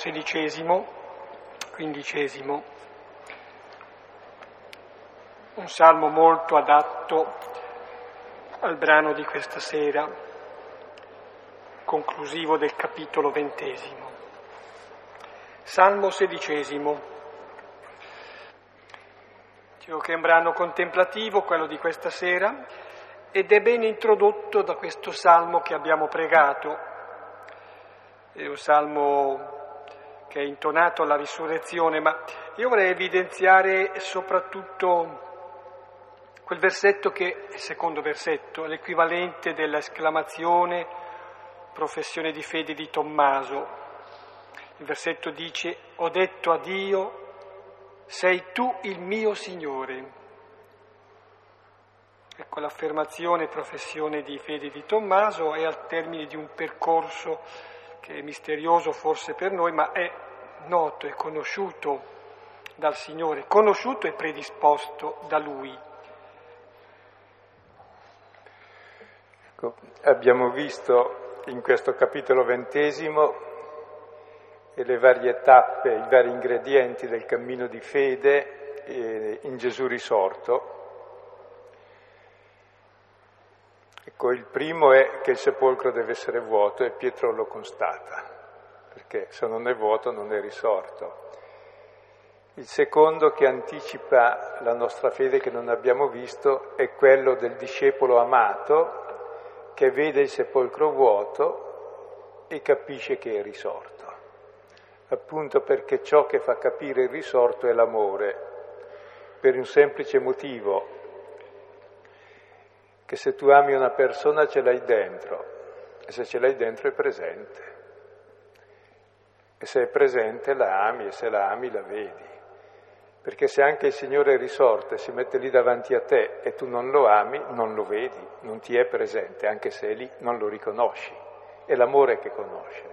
sedicesimo, quindicesimo, un salmo molto adatto al brano di questa sera, conclusivo del capitolo ventesimo. Salmo sedicesimo. Dicevo che è un brano contemplativo, quello di questa sera, ed è ben introdotto da questo salmo che abbiamo pregato. È un salmo che è intonato alla risurrezione, ma io vorrei evidenziare soprattutto quel versetto che, il secondo versetto, è l'equivalente dell'esclamazione professione di fede di Tommaso. Il versetto dice, ho detto a Dio, sei tu il mio Signore. Ecco, l'affermazione professione di fede di Tommaso è al termine di un percorso che è misterioso forse per noi, ma è noto e conosciuto dal Signore, conosciuto e predisposto da Lui. Ecco, abbiamo visto in questo capitolo ventesimo le varie tappe, i vari ingredienti del cammino di fede eh, in Gesù risorto. Ecco, il primo è che il sepolcro deve essere vuoto e Pietro lo constata, perché se non è vuoto non è risorto. Il secondo che anticipa la nostra fede che non abbiamo visto è quello del discepolo amato che vede il sepolcro vuoto e capisce che è risorto, appunto perché ciò che fa capire il risorto è l'amore, per un semplice motivo, che se tu ami una persona ce l'hai dentro e se ce l'hai dentro è presente. E se è presente la ami e se la ami la vedi. Perché se anche il Signore risorto e si mette lì davanti a te e tu non lo ami, non lo vedi, non ti è presente, anche se è lì, non lo riconosci. È l'amore che conosce.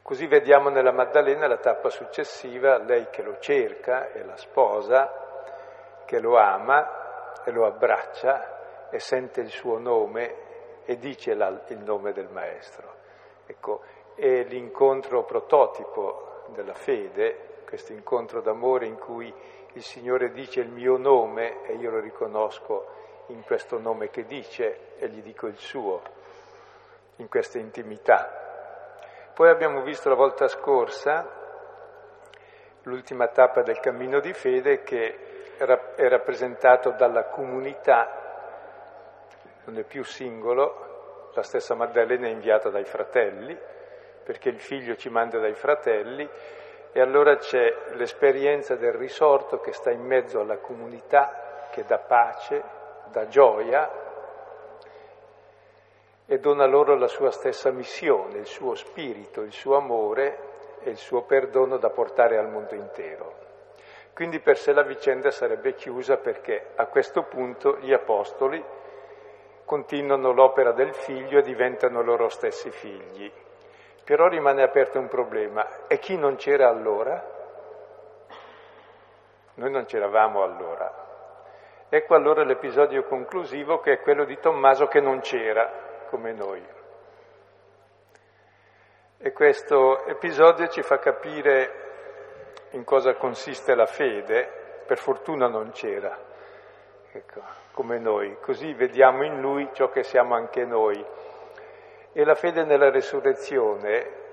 Così vediamo nella Maddalena la tappa successiva, lei che lo cerca, è la sposa, che lo ama e lo abbraccia e sente il suo nome e dice il nome del Maestro. Ecco, è l'incontro prototipo della fede questo incontro d'amore in cui il Signore dice il mio nome e io lo riconosco in questo nome che dice e gli dico il suo, in questa intimità. Poi abbiamo visto la volta scorsa l'ultima tappa del cammino di fede che è rappresentato dalla comunità, non è più singolo, la stessa Maddalena è inviata dai fratelli, perché il figlio ci manda dai fratelli, e allora c'è l'esperienza del risorto che sta in mezzo alla comunità, che dà pace, dà gioia e dona loro la sua stessa missione, il suo spirito, il suo amore e il suo perdono da portare al mondo intero. Quindi per sé la vicenda sarebbe chiusa perché a questo punto gli apostoli continuano l'opera del figlio e diventano loro stessi figli. Però rimane aperto un problema. E chi non c'era allora? Noi non c'eravamo allora. Ecco allora l'episodio conclusivo che è quello di Tommaso che non c'era come noi. E questo episodio ci fa capire in cosa consiste la fede, per fortuna non c'era, ecco, come noi, così vediamo in lui ciò che siamo anche noi e la fede nella resurrezione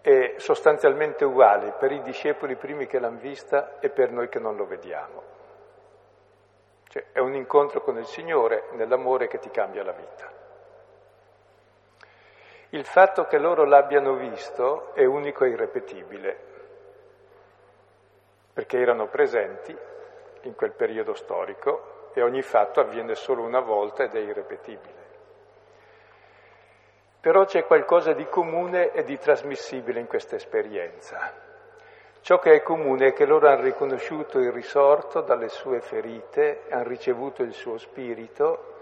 è sostanzialmente uguale per i discepoli primi che l'hanno vista e per noi che non lo vediamo. Cioè è un incontro con il Signore nell'amore che ti cambia la vita. Il fatto che loro l'abbiano visto è unico e irrepetibile, perché erano presenti in quel periodo storico e ogni fatto avviene solo una volta ed è irrepetibile. Però c'è qualcosa di comune e di trasmissibile in questa esperienza. Ciò che è comune è che loro hanno riconosciuto il risorto dalle sue ferite, hanno ricevuto il suo spirito,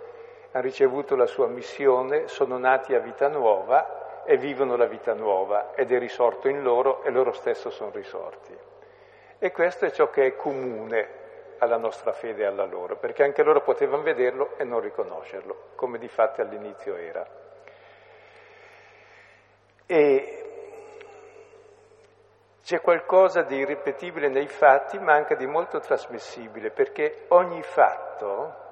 hanno ricevuto la sua missione, sono nati a vita nuova e vivono la vita nuova ed è risorto in loro e loro stesso sono risorti. E questo è ciò che è comune alla nostra fede e alla loro, perché anche loro potevano vederlo e non riconoscerlo, come di fatti all'inizio era. E c'è qualcosa di irripetibile nei fatti, ma anche di molto trasmissibile, perché ogni fatto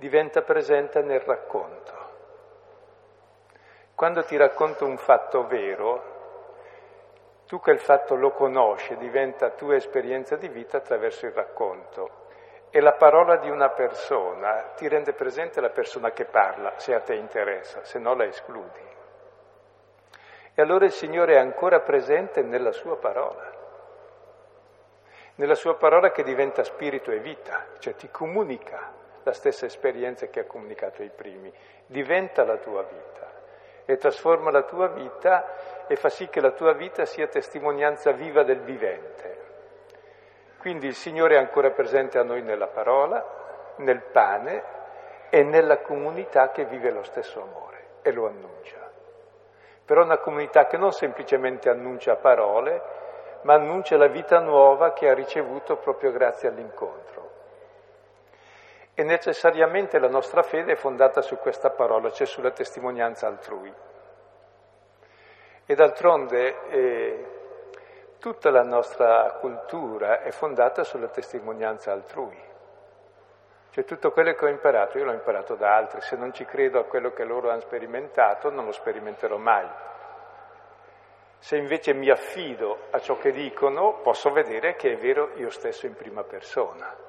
diventa presente nel racconto. Quando ti racconto un fatto vero, tu quel fatto lo conosci, diventa tua esperienza di vita attraverso il racconto. E la parola di una persona ti rende presente la persona che parla, se a te interessa, se no la escludi. E allora il Signore è ancora presente nella sua parola, nella sua parola che diventa spirito e vita, cioè ti comunica la stessa esperienza che ha comunicato ai primi, diventa la tua vita e trasforma la tua vita e fa sì che la tua vita sia testimonianza viva del vivente. Quindi il Signore è ancora presente a noi nella parola, nel pane e nella comunità che vive lo stesso amore e lo annuncia però una comunità che non semplicemente annuncia parole, ma annuncia la vita nuova che ha ricevuto proprio grazie all'incontro. E necessariamente la nostra fede è fondata su questa parola, cioè sulla testimonianza altrui. E d'altronde eh, tutta la nostra cultura è fondata sulla testimonianza altrui. Cioè tutto quello che ho imparato, io l'ho imparato da altri, se non ci credo a quello che loro hanno sperimentato, non lo sperimenterò mai. Se invece mi affido a ciò che dicono, posso vedere che è vero io stesso in prima persona.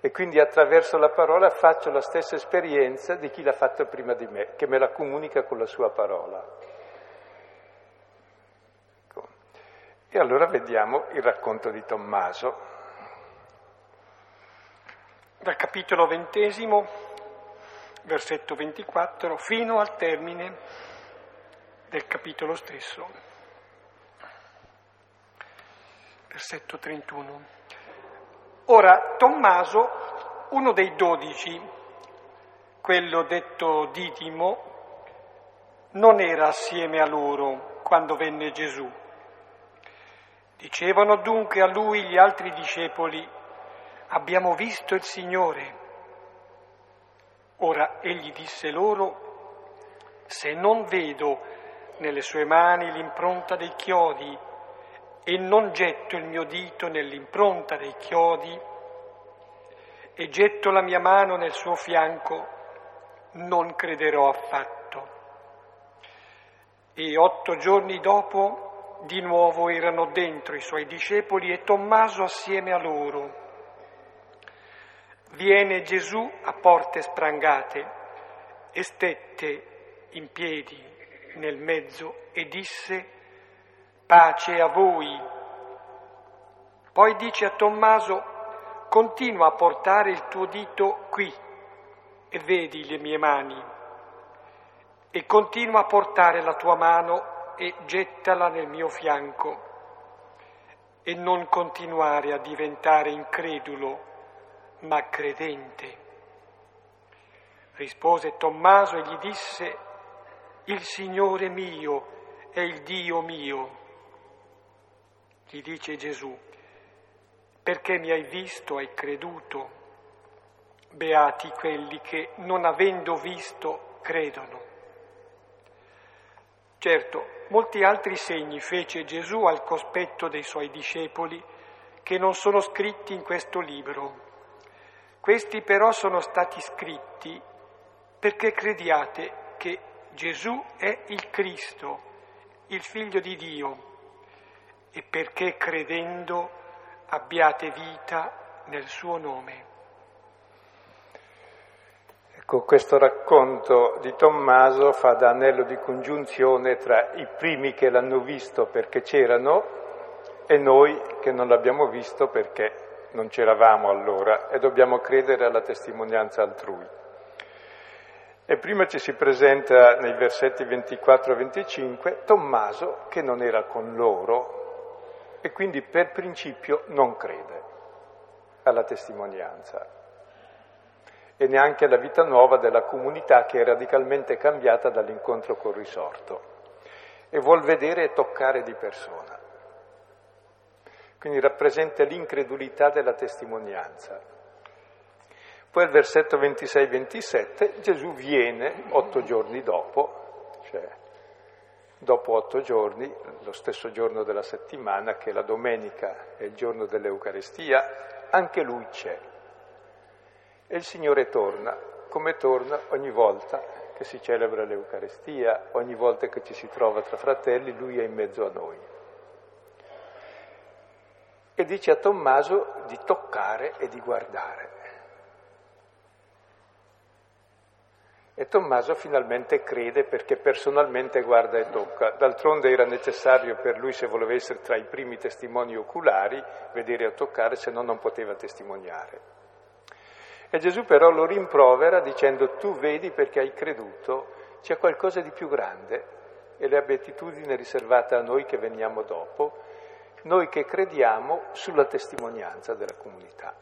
E quindi attraverso la parola faccio la stessa esperienza di chi l'ha fatta prima di me, che me la comunica con la sua parola. Ecco. E allora vediamo il racconto di Tommaso dal capitolo ventesimo, versetto 24, fino al termine del capitolo stesso, versetto 31. Ora Tommaso, uno dei dodici, quello detto Didimo, non era assieme a loro quando venne Gesù. Dicevano dunque a lui gli altri discepoli, abbiamo visto il Signore. Ora egli disse loro, se non vedo nelle sue mani l'impronta dei chiodi e non getto il mio dito nell'impronta dei chiodi e getto la mia mano nel suo fianco, non crederò affatto. E otto giorni dopo di nuovo erano dentro i suoi discepoli e Tommaso assieme a loro. Viene Gesù a porte sprangate e stette in piedi nel mezzo e disse pace a voi. Poi dice a Tommaso continua a portare il tuo dito qui e vedi le mie mani e continua a portare la tua mano e gettala nel mio fianco e non continuare a diventare incredulo ma credente. Rispose Tommaso e gli disse, il Signore mio è il Dio mio. Gli dice Gesù, perché mi hai visto, hai creduto. Beati quelli che, non avendo visto, credono. Certo, molti altri segni fece Gesù al cospetto dei suoi discepoli che non sono scritti in questo libro. Questi però sono stati scritti perché crediate che Gesù è il Cristo, il Figlio di Dio, e perché credendo abbiate vita nel suo nome. Ecco, questo racconto di Tommaso fa da anello di congiunzione tra i primi che l'hanno visto perché c'erano e noi che non l'abbiamo visto perché non c'eravamo allora e dobbiamo credere alla testimonianza altrui. E prima ci si presenta nei versetti 24 e 25 Tommaso che non era con loro e quindi per principio non crede alla testimonianza e neanche alla vita nuova della comunità che è radicalmente cambiata dall'incontro col risorto e vuol vedere e toccare di persona. Quindi rappresenta l'incredulità della testimonianza. Poi al versetto 26-27 Gesù viene otto giorni dopo cioè dopo otto giorni, lo stesso giorno della settimana, che la domenica è il giorno dell'Eucaristia, anche lui c'è. E il Signore torna, come torna ogni volta che si celebra l'Eucaristia, ogni volta che ci si trova tra fratelli, lui è in mezzo a noi. E dice a Tommaso di toccare e di guardare. E Tommaso finalmente crede perché personalmente guarda e tocca. D'altronde era necessario per lui, se voleva essere tra i primi testimoni oculari, vedere e toccare, se no non poteva testimoniare. E Gesù però lo rimprovera dicendo tu vedi perché hai creduto, c'è qualcosa di più grande e la beatitudine riservata a noi che veniamo dopo, noi che crediamo sulla testimonianza della comunità.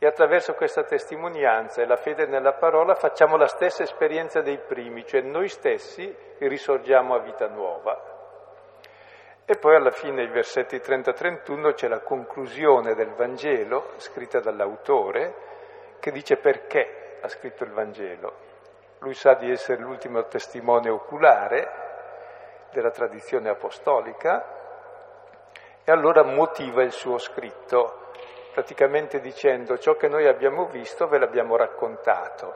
E attraverso questa testimonianza e la fede nella parola facciamo la stessa esperienza dei primi, cioè noi stessi risorgiamo a vita nuova. E poi alla fine, i versetti 30-31, c'è la conclusione del Vangelo, scritta dall'autore, che dice perché ha scritto il Vangelo. Lui sa di essere l'ultimo testimone oculare della tradizione apostolica e allora motiva il suo scritto praticamente dicendo ciò che noi abbiamo visto ve l'abbiamo raccontato,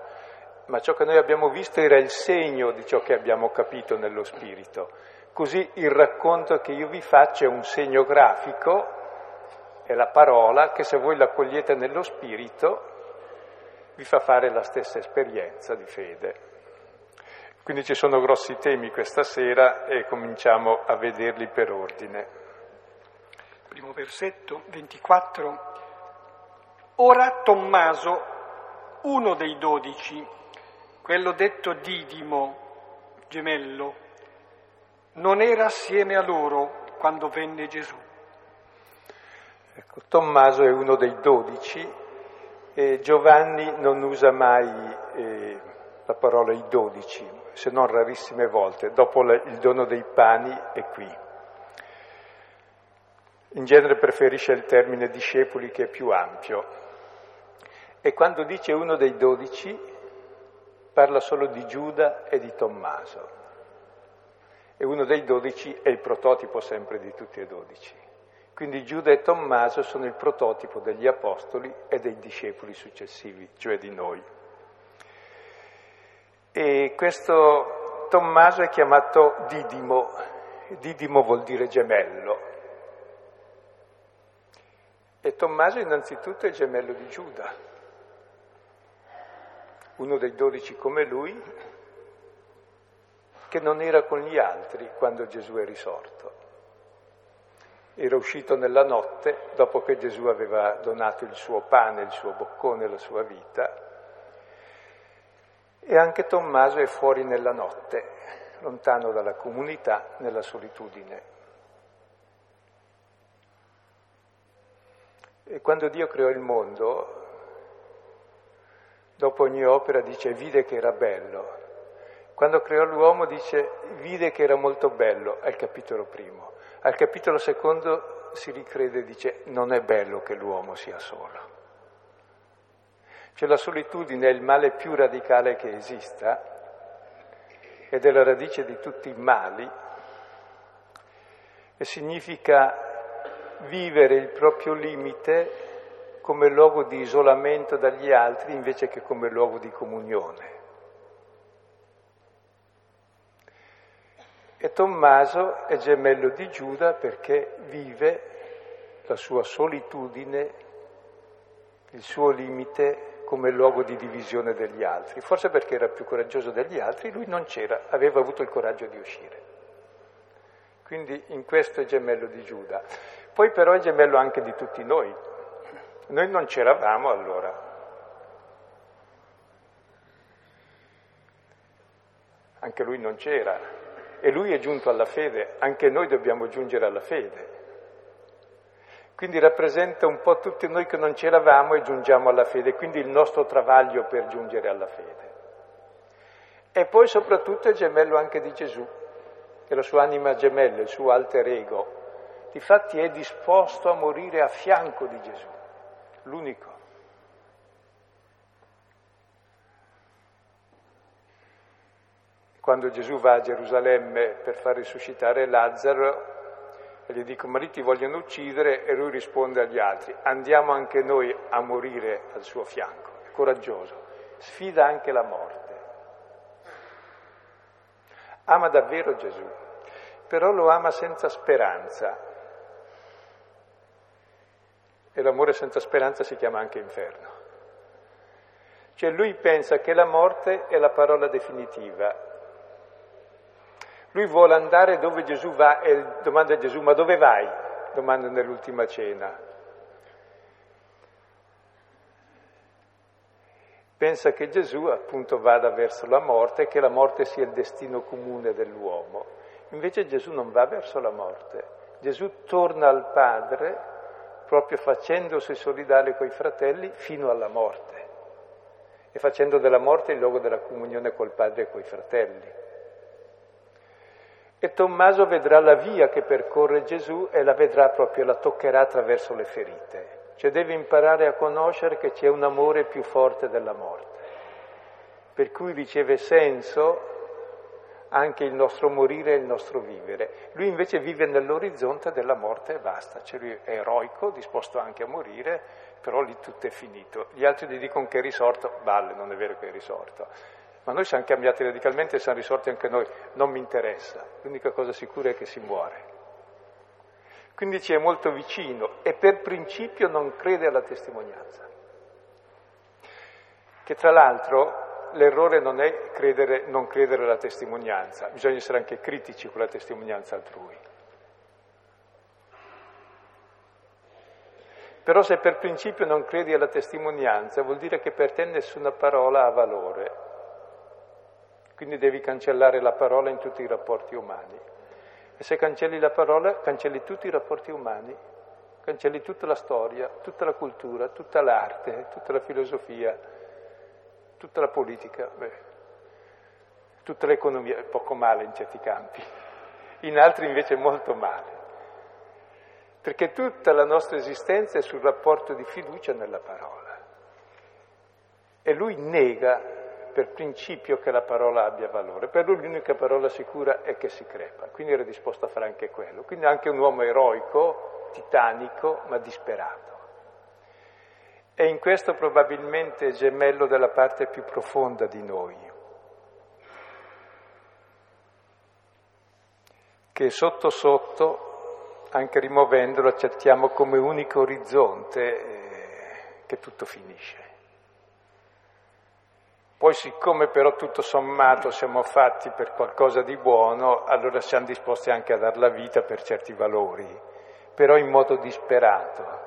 ma ciò che noi abbiamo visto era il segno di ciò che abbiamo capito nello spirito. Così il racconto che io vi faccio è un segno grafico, è la parola che se voi l'accogliete nello spirito vi fa fare la stessa esperienza di fede. Quindi ci sono grossi temi questa sera e cominciamo a vederli per ordine. Primo versetto 24. Ora Tommaso, uno dei dodici, quello detto Didimo, gemello, non era assieme a loro quando venne Gesù. Ecco, Tommaso è uno dei dodici e Giovanni non usa mai eh, la parola i dodici, se non rarissime volte, dopo il dono dei pani è qui. In genere preferisce il termine discepoli che è più ampio. E quando dice uno dei dodici, parla solo di Giuda e di Tommaso. E uno dei dodici è il prototipo sempre di tutti e dodici. Quindi Giuda e Tommaso sono il prototipo degli apostoli e dei discepoli successivi, cioè di noi. E questo Tommaso è chiamato Didimo. Didimo vuol dire gemello. E Tommaso innanzitutto è gemello di Giuda uno dei dodici come lui, che non era con gli altri quando Gesù è risorto. Era uscito nella notte dopo che Gesù aveva donato il suo pane, il suo boccone, la sua vita. E anche Tommaso è fuori nella notte, lontano dalla comunità, nella solitudine. E quando Dio creò il mondo, dopo ogni opera dice vide che era bello. Quando creò l'uomo dice vide che era molto bello, al capitolo primo. Al capitolo secondo si ricrede e dice non è bello che l'uomo sia solo. Cioè la solitudine è il male più radicale che esista ed è la radice di tutti i mali e significa vivere il proprio limite come luogo di isolamento dagli altri invece che come luogo di comunione. E Tommaso è gemello di Giuda perché vive la sua solitudine, il suo limite come luogo di divisione degli altri. Forse perché era più coraggioso degli altri, lui non c'era, aveva avuto il coraggio di uscire. Quindi in questo è gemello di Giuda. Poi però è gemello anche di tutti noi, noi non c'eravamo allora. Anche lui non c'era. E lui è giunto alla fede, anche noi dobbiamo giungere alla fede. Quindi rappresenta un po' tutti noi che non c'eravamo e giungiamo alla fede, quindi il nostro travaglio per giungere alla fede. E poi soprattutto è gemello anche di Gesù, che la sua anima gemella, il suo alter ego, difatti è disposto a morire a fianco di Gesù l'unico. quando Gesù va a Gerusalemme per far risuscitare Lazzaro, e gli dicono, ma lì ti vogliono uccidere, e lui risponde agli altri, andiamo anche noi a morire al suo fianco. È coraggioso, sfida anche la morte. Ama davvero Gesù, però lo ama senza speranza. E l'amore senza speranza si chiama anche inferno. Cioè lui pensa che la morte è la parola definitiva, lui vuole andare dove Gesù va e domanda a Gesù, ma dove vai? Domanda nell'ultima cena. Pensa che Gesù appunto vada verso la morte e che la morte sia il destino comune dell'uomo. Invece Gesù non va verso la morte. Gesù torna al Padre proprio facendosi solidale coi fratelli fino alla morte e facendo della morte il luogo della comunione col Padre e coi fratelli. E Tommaso vedrà la via che percorre Gesù e la vedrà proprio, la toccherà attraverso le ferite. Cioè deve imparare a conoscere che c'è un amore più forte della morte, per cui riceve senso anche il nostro morire e il nostro vivere. Lui invece vive nell'orizzonte della morte e basta, cioè lui è eroico, disposto anche a morire, però lì tutto è finito. Gli altri gli dicono che è risorto, balle, non è vero che è risorto ma noi siamo cambiati radicalmente e siamo risorti anche noi, non mi interessa, l'unica cosa sicura è che si muore. Quindi ci è molto vicino e per principio non crede alla testimonianza. Che tra l'altro l'errore non è credere, non credere alla testimonianza, bisogna essere anche critici con la testimonianza altrui. Però se per principio non credi alla testimonianza vuol dire che per te nessuna parola ha valore, quindi devi cancellare la parola in tutti i rapporti umani. E se cancelli la parola, cancelli tutti i rapporti umani, cancelli tutta la storia, tutta la cultura, tutta l'arte, tutta la filosofia, tutta la politica, beh, tutta l'economia, poco male in certi campi, in altri invece molto male. Perché tutta la nostra esistenza è sul rapporto di fiducia nella parola. E lui nega per principio che la parola abbia valore. Per lui l'unica parola sicura è che si crepa, quindi era disposto a fare anche quello. Quindi anche un uomo eroico, titanico, ma disperato. E in questo probabilmente è gemello della parte più profonda di noi, che sotto sotto, anche rimuovendolo, accettiamo come unico orizzonte eh, che tutto finisce. Poi siccome però tutto sommato siamo fatti per qualcosa di buono, allora siamo disposti anche a dar la vita per certi valori, però in modo disperato.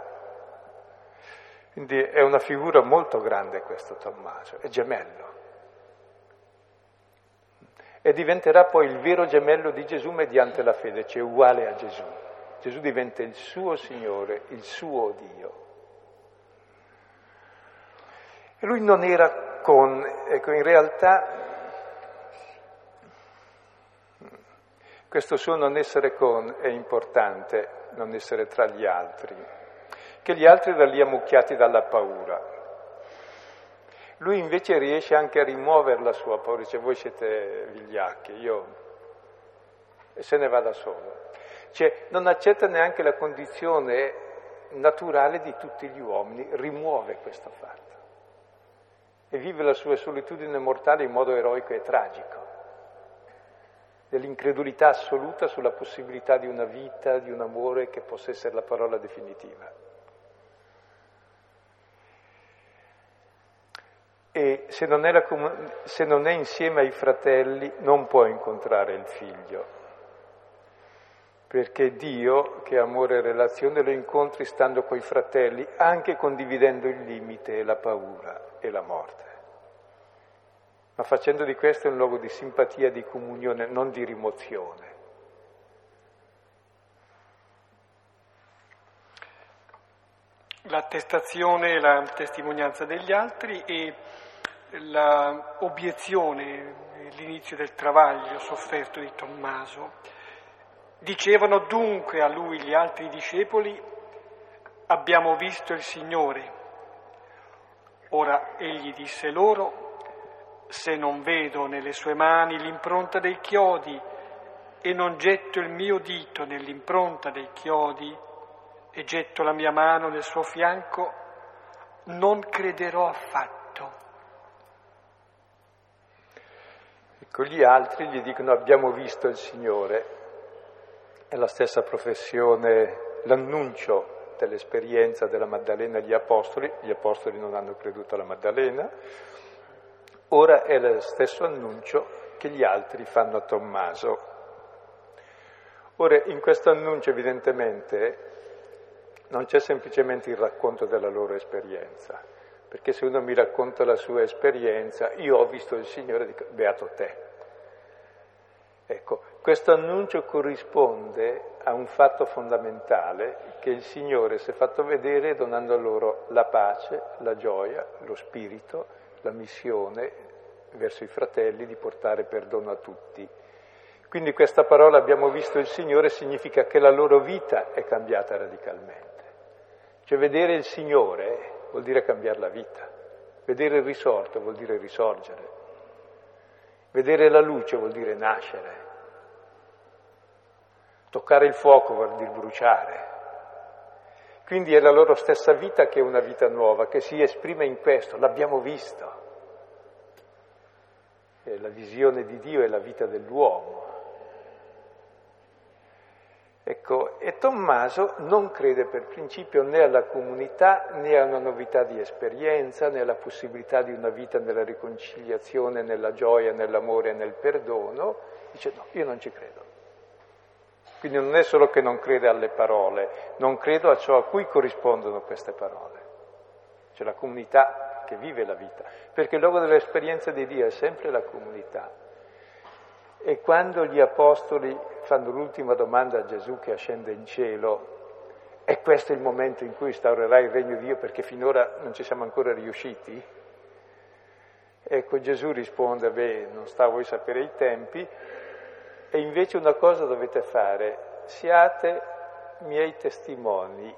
Quindi è una figura molto grande questo Tommaso, è gemello. E diventerà poi il vero gemello di Gesù mediante la fede, cioè uguale a Gesù. Gesù diventa il suo Signore, il suo Dio. E lui non era con, ecco, in realtà questo suo non essere con è importante, non essere tra gli altri, che gli altri da lì ammucchiati dalla paura. Lui invece riesce anche a rimuovere la sua paura, dice voi siete vigliacchi, io... e se ne va da solo. Cioè non accetta neanche la condizione naturale di tutti gli uomini, rimuove questo fatto e vive la sua solitudine mortale in modo eroico e tragico, dell'incredulità assoluta sulla possibilità di una vita, di un amore che possa essere la parola definitiva. E se non, è comun- se non è insieme ai fratelli non può incontrare il figlio, perché Dio, che amore e relazione, lo incontri stando coi fratelli, anche condividendo il limite la paura e la morte ma facendo di questo un luogo di simpatia, di comunione, non di rimozione. L'attestazione e la testimonianza degli altri e l'obiezione, l'inizio del travaglio sofferto di Tommaso. Dicevano dunque a lui gli altri discepoli, abbiamo visto il Signore. Ora egli disse loro, se non vedo nelle sue mani l'impronta dei chiodi e non getto il mio dito nell'impronta dei chiodi e getto la mia mano nel suo fianco, non crederò affatto. Ecco, gli altri gli dicono abbiamo visto il Signore. È la stessa professione, l'annuncio dell'esperienza della Maddalena agli Apostoli. Gli Apostoli non hanno creduto alla Maddalena. Ora è lo stesso annuncio che gli altri fanno a Tommaso. Ora, in questo annuncio evidentemente non c'è semplicemente il racconto della loro esperienza, perché se uno mi racconta la sua esperienza, io ho visto il Signore, dico, beato te. Ecco, questo annuncio corrisponde a un fatto fondamentale che il Signore si è fatto vedere donando loro la pace, la gioia, lo spirito, la missione verso i fratelli di portare perdono a tutti. Quindi questa parola abbiamo visto il Signore significa che la loro vita è cambiata radicalmente. Cioè vedere il Signore vuol dire cambiare la vita, vedere il risorto vuol dire risorgere, vedere la luce vuol dire nascere, toccare il fuoco vuol dire bruciare. Quindi è la loro stessa vita che è una vita nuova, che si esprime in questo, l'abbiamo visto. È la visione di Dio è la vita dell'uomo. Ecco, e Tommaso non crede per principio né alla comunità né a una novità di esperienza né alla possibilità di una vita nella riconciliazione, nella gioia, nell'amore e nel perdono. Dice no, io non ci credo. Quindi non è solo che non crede alle parole, non credo a ciò a cui corrispondono queste parole. C'è la comunità che vive la vita, perché il luogo dell'esperienza di Dio è sempre la comunità. E quando gli apostoli fanno l'ultima domanda a Gesù che ascende in cielo, è questo il momento in cui instaurerai il regno di Dio perché finora non ci siamo ancora riusciti? Ecco, Gesù risponde, beh, non sta a voi sapere i tempi, e invece una cosa dovete fare, siate miei testimoni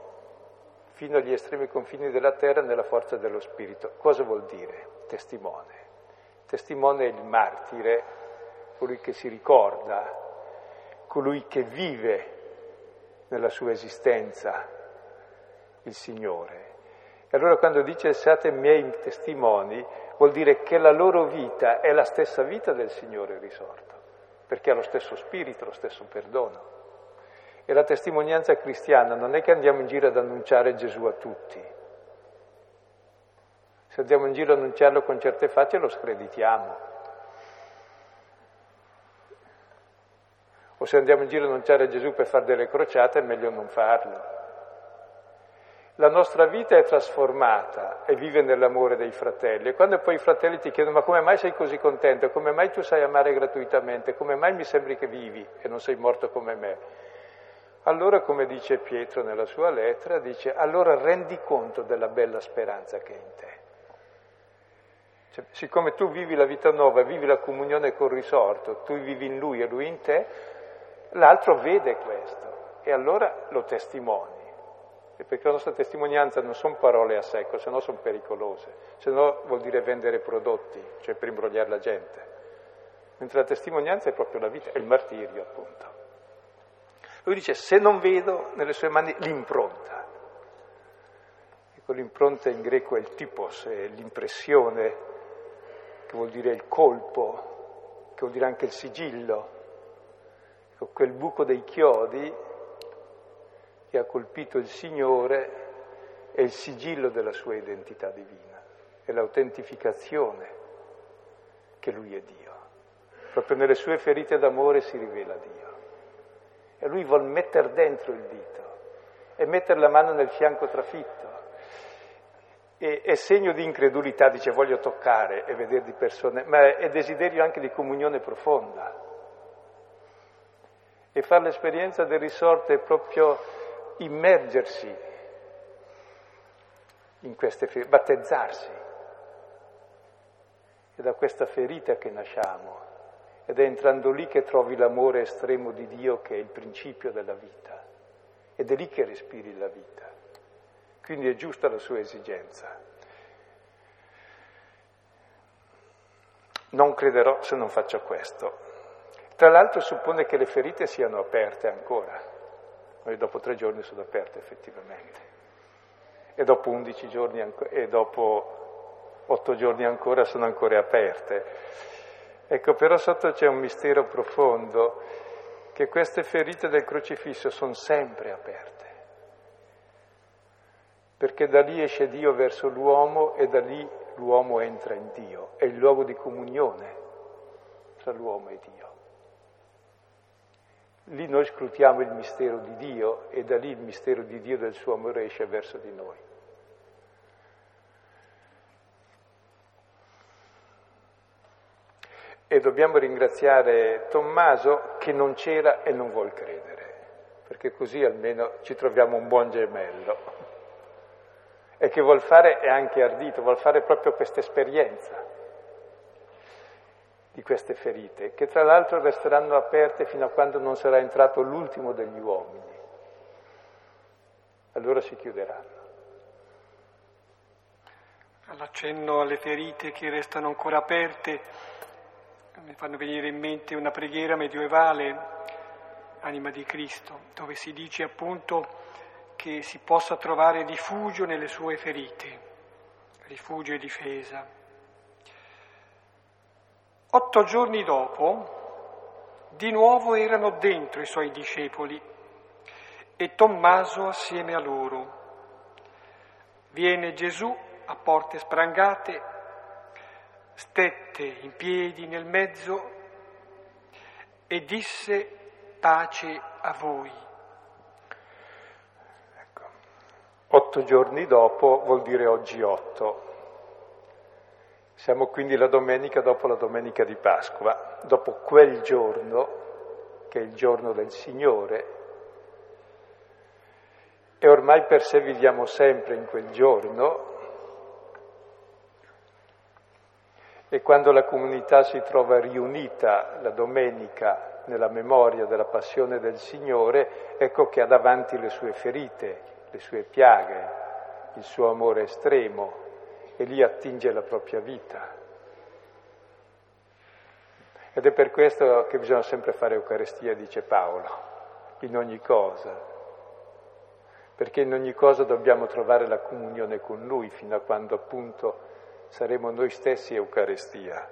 fino agli estremi confini della terra nella forza dello Spirito. Cosa vuol dire testimone? Testimone è il martire colui che si ricorda, colui che vive nella sua esistenza il Signore. E allora quando dice siate miei testimoni, vuol dire che la loro vita è la stessa vita del Signore risorto, perché ha lo stesso spirito, lo stesso perdono. E la testimonianza cristiana non è che andiamo in giro ad annunciare Gesù a tutti. Se andiamo in giro ad annunciarlo con certe facce lo screditiamo. Se andiamo in giro a annunciare Gesù per fare delle crociate è meglio non farlo. La nostra vita è trasformata e vive nell'amore dei fratelli. E quando poi i fratelli ti chiedono ma come mai sei così contento? Come mai tu sai amare gratuitamente? Come mai mi sembri che vivi e non sei morto come me? Allora, come dice Pietro nella sua lettera, dice allora rendi conto della bella speranza che è in te. Cioè, siccome tu vivi la vita nuova, vivi la comunione col risorto, tu vivi in lui e lui in te, l'altro vede questo e allora lo testimoni. E perché la nostra testimonianza non sono parole a secco, se no sono pericolose, se no vuol dire vendere prodotti, cioè per imbrogliare la gente. Mentre la testimonianza è proprio la vita, è il martirio appunto. Lui dice, se non vedo nelle sue mani l'impronta, ecco l'impronta in greco è il typos, è l'impressione, che vuol dire il colpo, che vuol dire anche il sigillo, Ecco, quel buco dei chiodi che ha colpito il Signore è il sigillo della sua identità divina, è l'autentificazione che Lui è Dio. Proprio nelle sue ferite d'amore si rivela Dio. E Lui vuol mettere dentro il dito e mettere la mano nel fianco trafitto. E, è segno di incredulità, dice voglio toccare e vedere di persone, ma è desiderio anche di comunione profonda e fare l'esperienza del risorto è proprio immergersi in queste ferite, battezzarsi. È da questa ferita che nasciamo ed è entrando lì che trovi l'amore estremo di Dio che è il principio della vita ed è lì che respiri la vita. Quindi è giusta la sua esigenza. non crederò se non faccio questo. Tra l'altro suppone che le ferite siano aperte ancora. Noi dopo tre giorni sono aperte effettivamente. E dopo undici giorni e dopo otto giorni ancora sono ancora aperte. Ecco, però sotto c'è un mistero profondo, che queste ferite del crocifisso sono sempre aperte perché da lì esce Dio verso l'uomo e da lì l'uomo entra in Dio, è il luogo di comunione tra l'uomo e Dio. Lì noi scrutiamo il mistero di Dio e da lì il mistero di Dio del suo amore esce verso di noi. E dobbiamo ringraziare Tommaso che non c'era e non vuol credere, perché così almeno ci troviamo un buon gemello e che vuol fare è anche ardito, vuol fare proprio questa esperienza di queste ferite, che tra l'altro resteranno aperte fino a quando non sarà entrato l'ultimo degli uomini. Allora si chiuderanno. All'accenno alle ferite che restano ancora aperte, mi fanno venire in mente una preghiera medievale, Anima di Cristo, dove si dice appunto che si possa trovare rifugio nelle sue ferite, rifugio e difesa. Otto giorni dopo, di nuovo erano dentro i suoi discepoli e Tommaso assieme a loro. Viene Gesù a porte sprangate, stette in piedi nel mezzo e disse pace a voi. Otto giorni dopo vuol dire oggi otto. Siamo quindi la domenica dopo la domenica di Pasqua, dopo quel giorno, che è il giorno del Signore, e ormai per sé viviamo sempre in quel giorno, e quando la comunità si trova riunita la domenica nella memoria della passione del Signore, ecco che ha davanti le sue ferite, le sue piaghe, il suo amore estremo e lì attinge la propria vita. Ed è per questo che bisogna sempre fare Eucaristia, dice Paolo, in ogni cosa, perché in ogni cosa dobbiamo trovare la comunione con Lui fino a quando appunto saremo noi stessi Eucaristia.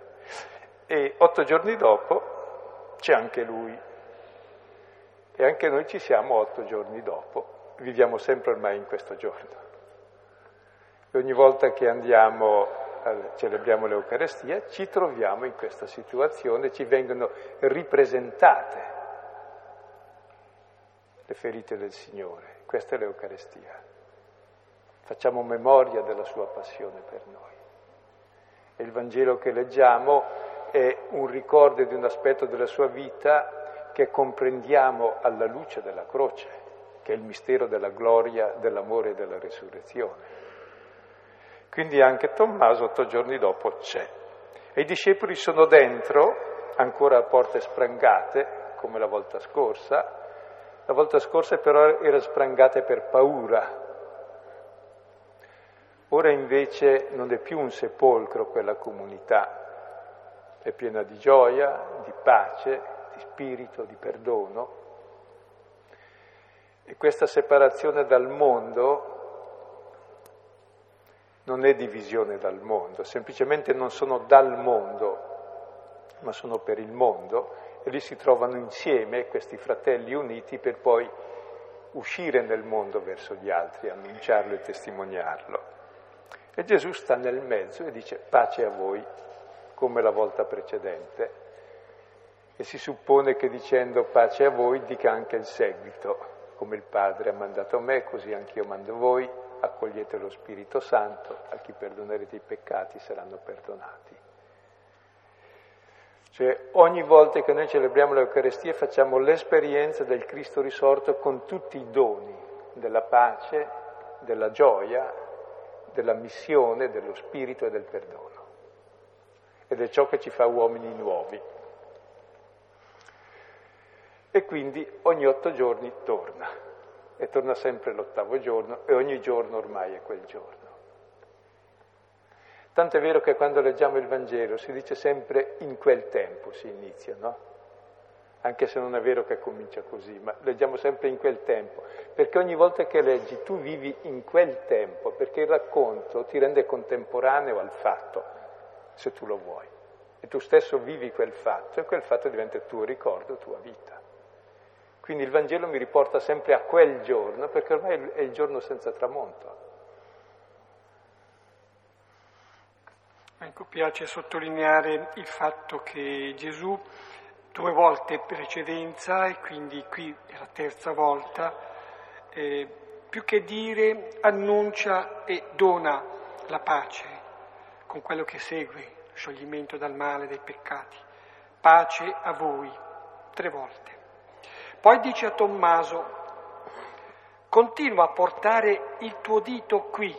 E otto giorni dopo c'è anche Lui e anche noi ci siamo otto giorni dopo viviamo sempre ormai in questo giorno. E ogni volta che andiamo, celebriamo l'Eucarestia, ci troviamo in questa situazione, ci vengono ripresentate le ferite del Signore. Questa è l'Eucarestia. Facciamo memoria della sua passione per noi. E il Vangelo che leggiamo è un ricordo di un aspetto della sua vita che comprendiamo alla luce della croce che è il mistero della gloria, dell'amore e della risurrezione. Quindi anche Tommaso otto giorni dopo c'è. E i discepoli sono dentro, ancora a porte sprangate, come la volta scorsa. La volta scorsa però erano sprangate per paura. Ora invece non è più un sepolcro quella comunità, è piena di gioia, di pace, di spirito, di perdono e questa separazione dal mondo non è divisione dal mondo, semplicemente non sono dal mondo, ma sono per il mondo e lì si trovano insieme questi fratelli uniti per poi uscire nel mondo verso gli altri, annunciarlo e testimoniarlo. E Gesù sta nel mezzo e dice pace a voi, come la volta precedente. E si suppone che dicendo pace a voi dica anche il seguito come il Padre ha mandato me, così anch'io mando voi, accogliete lo Spirito Santo, a chi perdonerete i peccati saranno perdonati. Cioè ogni volta che noi celebriamo l'Eucarestia facciamo l'esperienza del Cristo risorto con tutti i doni della pace, della gioia, della missione, dello spirito e del perdono. Ed è ciò che ci fa uomini nuovi e quindi ogni otto giorni torna e torna sempre l'ottavo giorno e ogni giorno ormai è quel giorno. Tanto è vero che quando leggiamo il Vangelo si dice sempre in quel tempo si inizia, no? Anche se non è vero che comincia così, ma leggiamo sempre in quel tempo, perché ogni volta che leggi tu vivi in quel tempo, perché il racconto ti rende contemporaneo al fatto, se tu lo vuoi. E tu stesso vivi quel fatto e quel fatto diventa il tuo ricordo, tua vita. Quindi il Vangelo mi riporta sempre a quel giorno, perché ormai è il giorno senza tramonto. Ecco, piace sottolineare il fatto che Gesù due volte precedenza e quindi qui è la terza volta, eh, più che dire annuncia e dona la pace con quello che segue, scioglimento dal male, dai peccati. Pace a voi, tre volte. Poi dice a Tommaso, continua a portare il tuo dito qui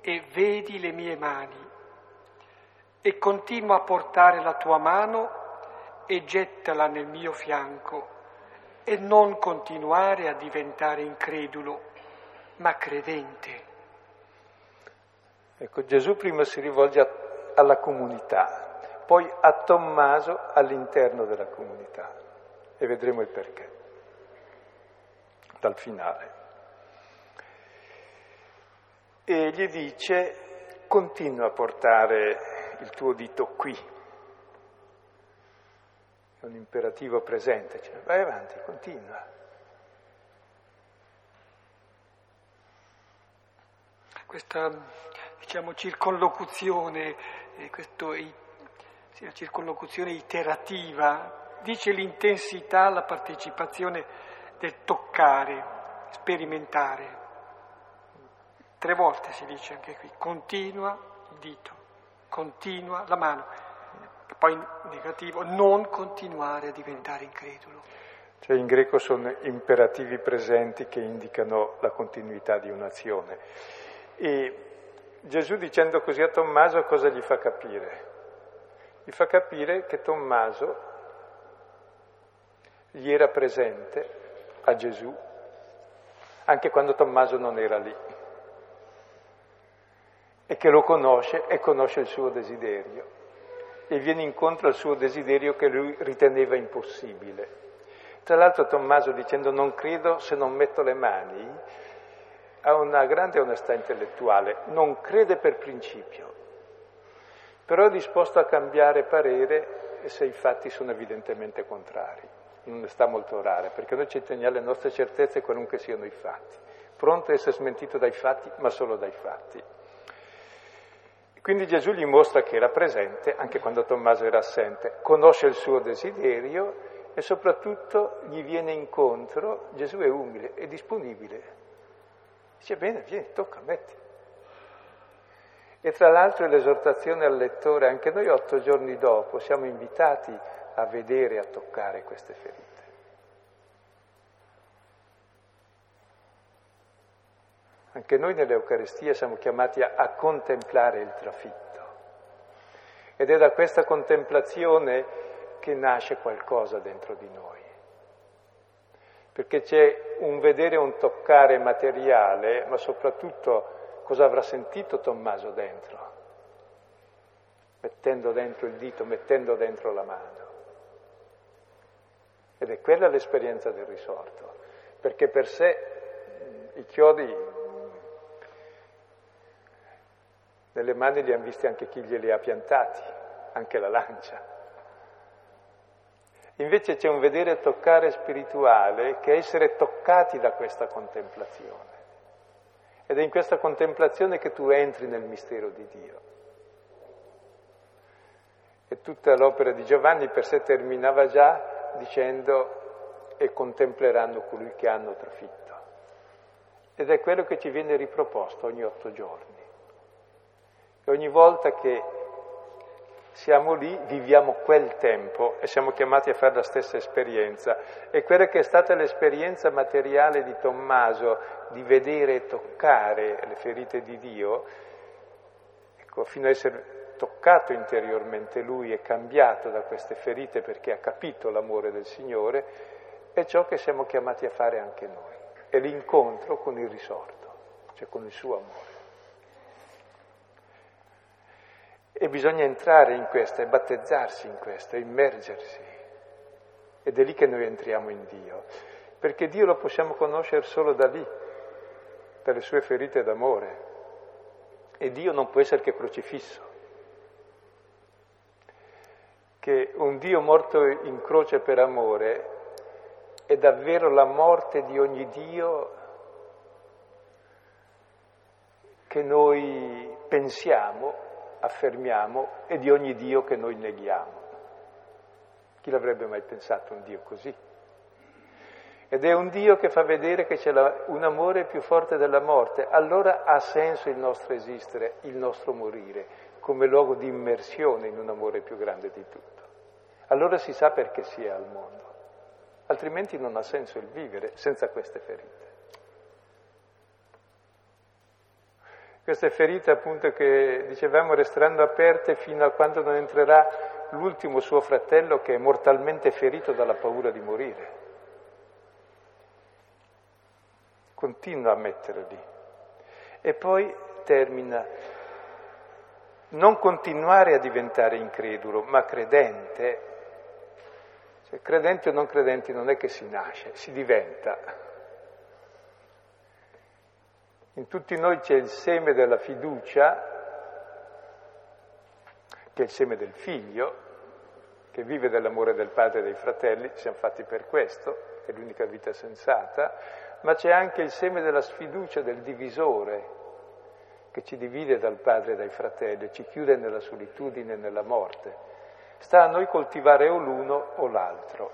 e vedi le mie mani e continua a portare la tua mano e gettala nel mio fianco e non continuare a diventare incredulo, ma credente. Ecco, Gesù prima si rivolge a, alla comunità, poi a Tommaso all'interno della comunità e vedremo il perché dal finale. E gli dice continua a portare il tuo dito qui. È un imperativo presente, cioè vai avanti, continua. Questa, diciamo, circonlocuzione, eh, questo, circonlocuzione iterativa, dice l'intensità, la partecipazione del toccare, sperimentare. Tre volte si dice anche qui, continua il dito continua la mano, poi negativo, non continuare a diventare incredulo. Cioè in greco sono imperativi presenti che indicano la continuità di un'azione. E Gesù dicendo così a Tommaso cosa gli fa capire? Gli fa capire che Tommaso gli era presente a Gesù anche quando Tommaso non era lì e che lo conosce e conosce il suo desiderio e viene incontro al suo desiderio che lui riteneva impossibile. Tra l'altro Tommaso dicendo non credo se non metto le mani ha una grande onestà intellettuale, non crede per principio, però è disposto a cambiare parere se i fatti sono evidentemente contrari. Non sta molto rare, perché noi ci teniamo alle nostre certezze qualunque siano i fatti, pronto a essere smentito dai fatti, ma solo dai fatti. Quindi Gesù gli mostra che era presente anche quando Tommaso era assente, conosce il suo desiderio e soprattutto gli viene incontro, Gesù è umile, è disponibile. Dice bene, vieni, tocca, metti. E tra l'altro l'esortazione al lettore, anche noi otto giorni dopo siamo invitati a vedere, a toccare queste ferite. Anche noi nell'Eucaristia siamo chiamati a, a contemplare il trafitto. Ed è da questa contemplazione che nasce qualcosa dentro di noi. Perché c'è un vedere, un toccare materiale, ma soprattutto cosa avrà sentito Tommaso dentro, mettendo dentro il dito, mettendo dentro la mano. Ed è quella l'esperienza del risorto, perché per sé i chiodi Nelle mani li hanno visti anche chi glieli ha piantati, anche la lancia. Invece c'è un vedere toccare spirituale che è essere toccati da questa contemplazione. Ed è in questa contemplazione che tu entri nel mistero di Dio. E tutta l'opera di Giovanni per sé terminava già dicendo e contempleranno colui che hanno trafitto. Ed è quello che ci viene riproposto ogni otto giorni. E ogni volta che siamo lì viviamo quel tempo e siamo chiamati a fare la stessa esperienza. E quella che è stata l'esperienza materiale di Tommaso di vedere e toccare le ferite di Dio, ecco, fino a essere toccato interiormente lui e cambiato da queste ferite perché ha capito l'amore del Signore, è ciò che siamo chiamati a fare anche noi. È l'incontro con il risorto, cioè con il suo amore. E bisogna entrare in questo e battezzarsi in questo, immergersi. Ed è lì che noi entriamo in Dio, perché Dio lo possiamo conoscere solo da lì, dalle sue ferite d'amore. E Dio non può essere che crocifisso. Che un Dio morto in croce per amore è davvero la morte di ogni Dio che noi pensiamo, affermiamo e di ogni Dio che noi neghiamo. Chi l'avrebbe mai pensato un Dio così? Ed è un Dio che fa vedere che c'è la, un amore più forte della morte. Allora ha senso il nostro esistere, il nostro morire, come luogo di immersione in un amore più grande di tutto. Allora si sa perché si è al mondo. Altrimenti non ha senso il vivere senza queste ferite. Queste ferite appunto che dicevamo resteranno aperte fino a quando non entrerà l'ultimo suo fratello che è mortalmente ferito dalla paura di morire. continua a mettere lì. E poi termina, non continuare a diventare incredulo, ma credente. Cioè, credenti o non credenti non è che si nasce, si diventa. In tutti noi c'è il seme della fiducia, che è il seme del figlio, che vive dell'amore del padre e dei fratelli, siamo fatti per questo, è l'unica vita sensata, ma c'è anche il seme della sfiducia del divisore che ci divide dal padre e dai fratelli, ci chiude nella solitudine e nella morte. Sta a noi coltivare o l'uno o l'altro.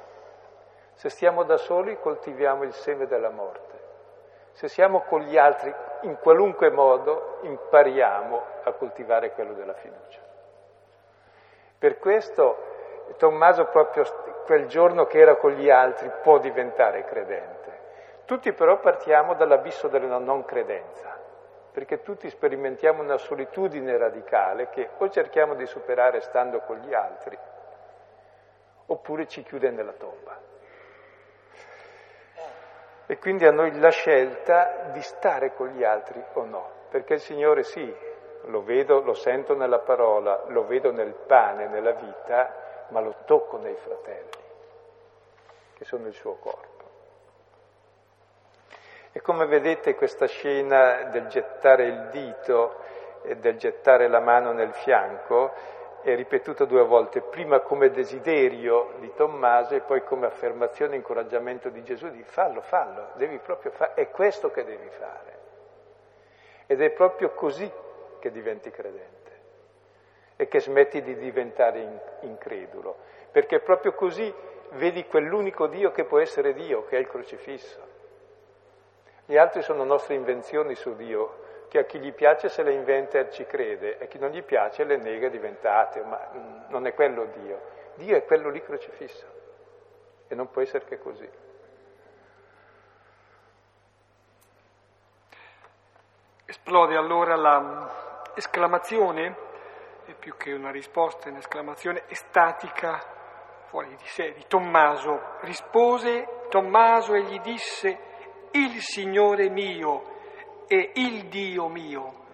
Se stiamo da soli coltiviamo il seme della morte. Se siamo con gli altri, in qualunque modo, impariamo a coltivare quello della fiducia. Per questo Tommaso proprio quel giorno che era con gli altri può diventare credente. Tutti però partiamo dall'abisso della non credenza, perché tutti sperimentiamo una solitudine radicale che o cerchiamo di superare stando con gli altri, oppure ci chiude nella tomba. E quindi a noi la scelta di stare con gli altri o no, perché il Signore sì, lo vedo, lo sento nella parola, lo vedo nel pane, nella vita, ma lo tocco nei fratelli, che sono il suo corpo. E come vedete questa scena del gettare il dito e del gettare la mano nel fianco è ripetuta due volte, prima come desiderio di Tommaso e poi come affermazione e incoraggiamento di Gesù di fallo, fallo, devi proprio fare, è questo che devi fare. Ed è proprio così che diventi credente e che smetti di diventare incredulo, perché proprio così vedi quell'unico Dio che può essere Dio, che è il crocifisso. Gli altri sono nostre invenzioni su Dio, che a chi gli piace se le inventa e ci crede, e a chi non gli piace le nega e diventa ateo, ma mm, non è quello Dio. Dio è quello lì crocifisso e non può essere che così. Esplode allora l'esclamazione, e più che una risposta, un'esclamazione estatica fuori di sé, di Tommaso. Rispose Tommaso e gli disse, il Signore mio e il Dio mio.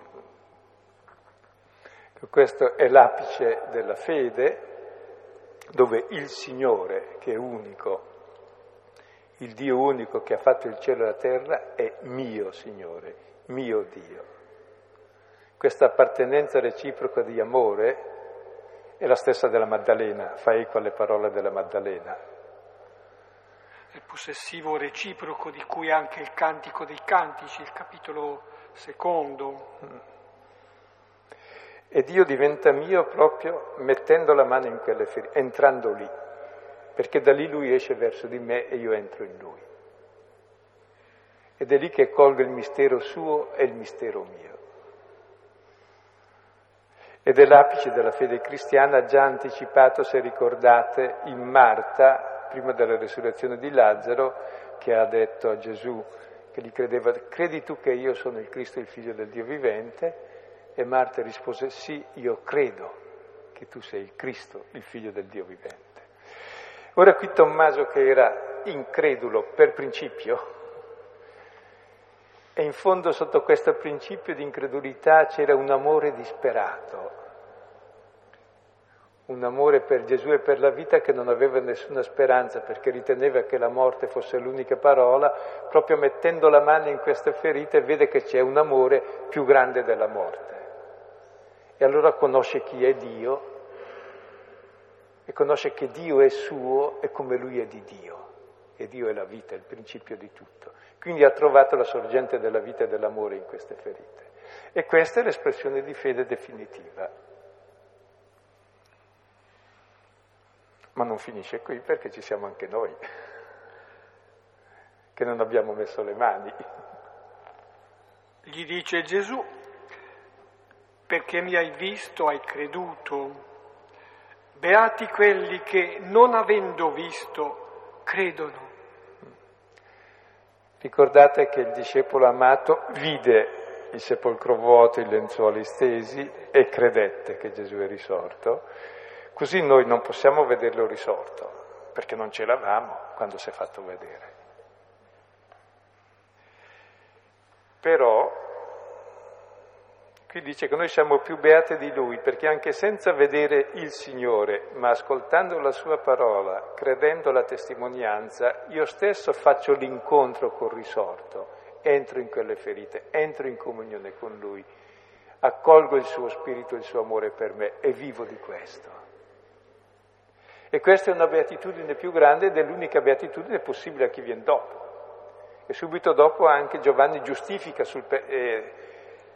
Questo è l'apice della fede, dove il Signore, che è unico, il Dio unico che ha fatto il cielo e la terra, è mio Signore, mio Dio. Questa appartenenza reciproca di amore è la stessa della Maddalena, fa eco alle parole della Maddalena il possessivo reciproco di cui anche il Cantico dei Cantici, il capitolo secondo. E Dio diventa mio proprio mettendo la mano in quelle ferite, entrando lì, perché da lì lui esce verso di me e io entro in lui. Ed è lì che colgo il mistero suo e il mistero mio. Ed è l'apice della fede cristiana già anticipato, se ricordate, in Marta prima della resurrezione di Lazzaro, che ha detto a Gesù che gli credeva, credi tu che io sono il Cristo, il figlio del Dio vivente? E Marta rispose, sì, io credo che tu sei il Cristo, il figlio del Dio vivente. Ora qui Tommaso che era incredulo per principio, e in fondo sotto questo principio di incredulità c'era un amore disperato un amore per Gesù e per la vita che non aveva nessuna speranza perché riteneva che la morte fosse l'unica parola, proprio mettendo la mano in queste ferite vede che c'è un amore più grande della morte. E allora conosce chi è Dio e conosce che Dio è suo e come lui è di Dio. E Dio è la vita, è il principio di tutto. Quindi ha trovato la sorgente della vita e dell'amore in queste ferite. E questa è l'espressione di fede definitiva. Ma non finisce qui perché ci siamo anche noi, che non abbiamo messo le mani. Gli dice Gesù, perché mi hai visto, hai creduto. Beati quelli che, non avendo visto, credono. Ricordate che il discepolo amato vide il sepolcro vuoto, i lenzuoli stesi e credette che Gesù è risorto. Così noi non possiamo vederlo risorto, perché non ce l'avamo quando si è fatto vedere. Però Qui dice che noi siamo più beati di Lui perché anche senza vedere il Signore, ma ascoltando la Sua parola, credendo alla testimonianza, io stesso faccio l'incontro col risorto, entro in quelle ferite, entro in comunione con Lui, accolgo il Suo Spirito, il Suo amore per me e vivo di questo. E questa è una beatitudine più grande ed è l'unica beatitudine possibile a chi viene dopo. E subito dopo anche Giovanni giustifica sul... Eh,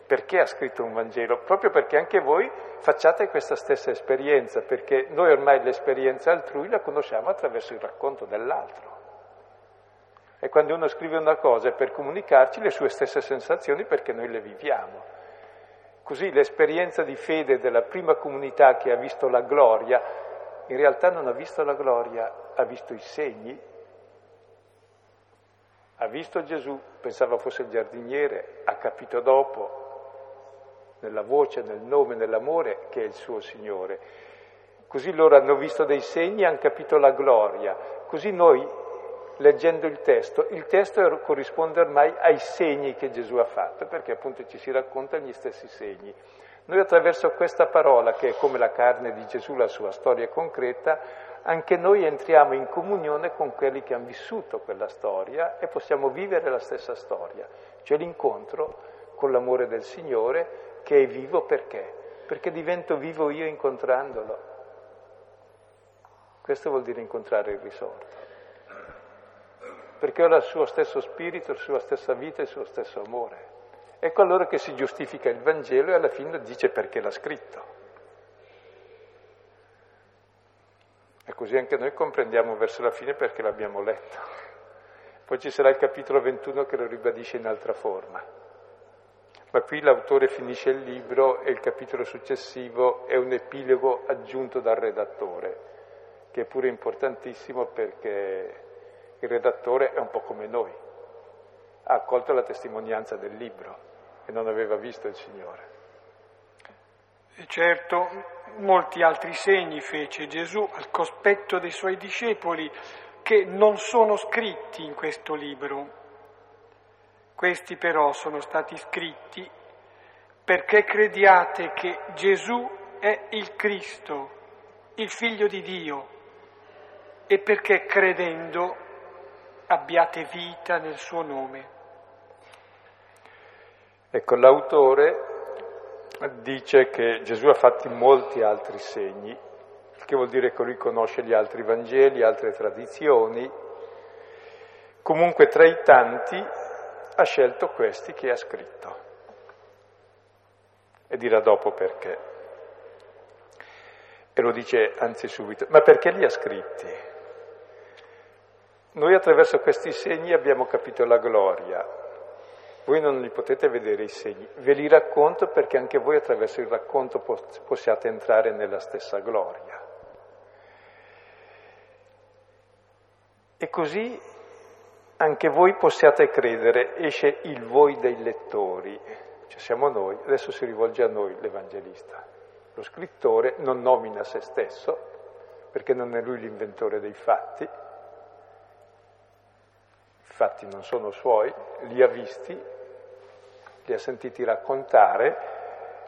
perché ha scritto un Vangelo? Proprio perché anche voi facciate questa stessa esperienza, perché noi ormai l'esperienza altrui la conosciamo attraverso il racconto dell'altro. E quando uno scrive una cosa è per comunicarci le sue stesse sensazioni perché noi le viviamo. Così l'esperienza di fede della prima comunità che ha visto la gloria, in realtà non ha visto la gloria, ha visto i segni. Ha visto Gesù, pensava fosse il giardiniere, ha capito dopo, nella voce, nel nome, nell'amore che è il suo Signore. Così loro hanno visto dei segni e hanno capito la gloria. Così noi, leggendo il testo, il testo corrisponde ormai ai segni che Gesù ha fatto, perché appunto ci si raccontano gli stessi segni. Noi attraverso questa parola, che è come la carne di Gesù, la sua storia concreta, anche noi entriamo in comunione con quelli che hanno vissuto quella storia e possiamo vivere la stessa storia, cioè l'incontro con l'amore del Signore che è vivo perché? Perché divento vivo io incontrandolo. Questo vuol dire incontrare il risorto. Perché ho il suo stesso spirito, la sua stessa vita, il suo stesso amore. Ecco allora che si giustifica il Vangelo e alla fine dice perché l'ha scritto. E così anche noi comprendiamo verso la fine perché l'abbiamo letto. Poi ci sarà il capitolo 21 che lo ribadisce in altra forma. Ma qui l'autore finisce il libro e il capitolo successivo è un epilogo aggiunto dal redattore, che è pure importantissimo perché il redattore è un po' come noi, ha accolto la testimonianza del libro e non aveva visto il Signore. E certo, molti altri segni fece Gesù al cospetto dei suoi discepoli che non sono scritti in questo libro questi però sono stati scritti perché crediate che Gesù è il Cristo, il Figlio di Dio, e perché credendo abbiate vita nel suo nome. Ecco, l'autore dice che Gesù ha fatto molti altri segni, il che vuol dire che lui conosce gli altri Vangeli, altre tradizioni. Comunque tra i tanti ha scelto questi che ha scritto. E dirà dopo perché. E lo dice anzi subito. Ma perché li ha scritti? Noi attraverso questi segni abbiamo capito la gloria. Voi non li potete vedere i segni, ve li racconto perché anche voi attraverso il racconto possiate entrare nella stessa gloria. E così anche voi possiate credere, esce il voi dei lettori, cioè siamo noi, adesso si rivolge a noi l'Evangelista. Lo scrittore non nomina se stesso, perché non è lui l'inventore dei fatti, i fatti non sono suoi, li ha visti, li ha sentiti raccontare,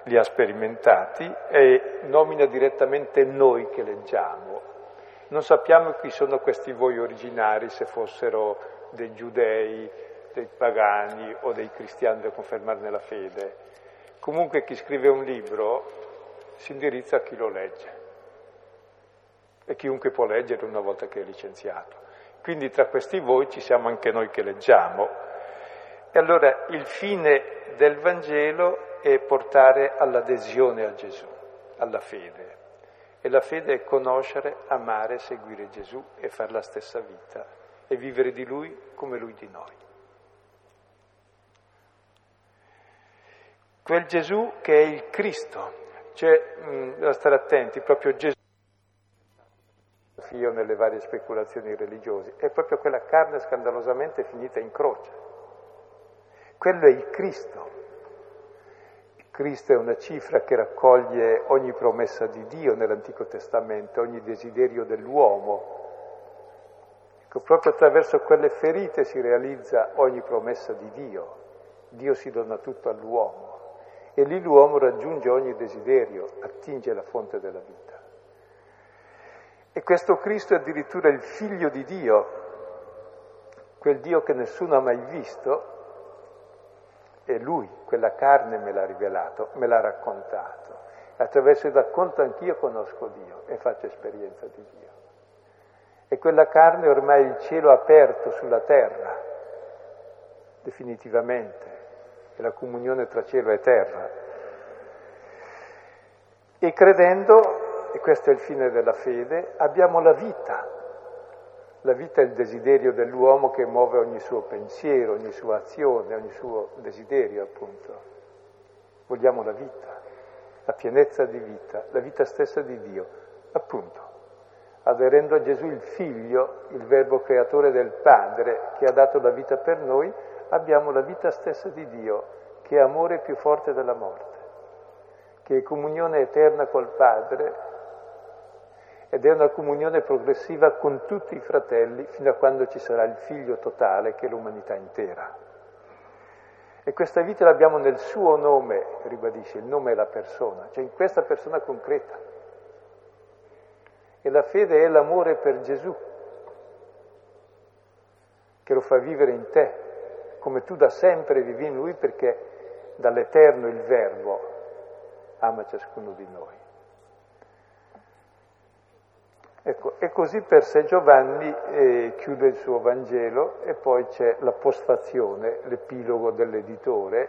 li ha sperimentati e nomina direttamente noi che leggiamo. Non sappiamo chi sono questi voi originari, se fossero dei giudei, dei pagani o dei cristiani da confermare nella fede. Comunque chi scrive un libro si indirizza a chi lo legge e chiunque può leggere una volta che è licenziato. Quindi tra questi voi ci siamo anche noi che leggiamo. E allora il fine del Vangelo è portare all'adesione a Gesù, alla fede. E la fede è conoscere, amare, seguire Gesù e fare la stessa vita e vivere di Lui come Lui di noi. Quel Gesù che è il Cristo, cioè, mh, da stare attenti, proprio Gesù io nelle varie speculazioni religiose, è proprio quella carne scandalosamente finita in croce. Quello è il Cristo. Il Cristo è una cifra che raccoglie ogni promessa di Dio nell'Antico Testamento, ogni desiderio dell'uomo. Ecco, proprio attraverso quelle ferite si realizza ogni promessa di Dio. Dio si dona tutto all'uomo e lì l'uomo raggiunge ogni desiderio, attinge la fonte della vita. E questo Cristo è addirittura il figlio di Dio, quel Dio che nessuno ha mai visto, e lui, quella carne me l'ha rivelato, me l'ha raccontato. Attraverso il racconto anch'io conosco Dio e faccio esperienza di Dio. E quella carne è ormai il cielo aperto sulla terra, definitivamente, è la comunione tra cielo e terra. E credendo e questo è il fine della fede, abbiamo la vita. La vita è il desiderio dell'uomo che muove ogni suo pensiero, ogni sua azione, ogni suo desiderio, appunto. Vogliamo la vita, la pienezza di vita, la vita stessa di Dio, appunto. Aderendo a Gesù il Figlio, il Verbo creatore del Padre, che ha dato la vita per noi, abbiamo la vita stessa di Dio, che è amore più forte della morte, che è comunione eterna col Padre ed è una comunione progressiva con tutti i fratelli fino a quando ci sarà il figlio totale che è l'umanità intera. E questa vita l'abbiamo nel suo nome, ribadisce, il nome è la persona, cioè in questa persona concreta. E la fede è l'amore per Gesù, che lo fa vivere in te, come tu da sempre vivi in Lui perché dall'Eterno il Verbo ama ciascuno di noi. Ecco, e così per sé Giovanni eh, chiude il suo Vangelo e poi c'è la postfazione, l'epilogo dell'editore,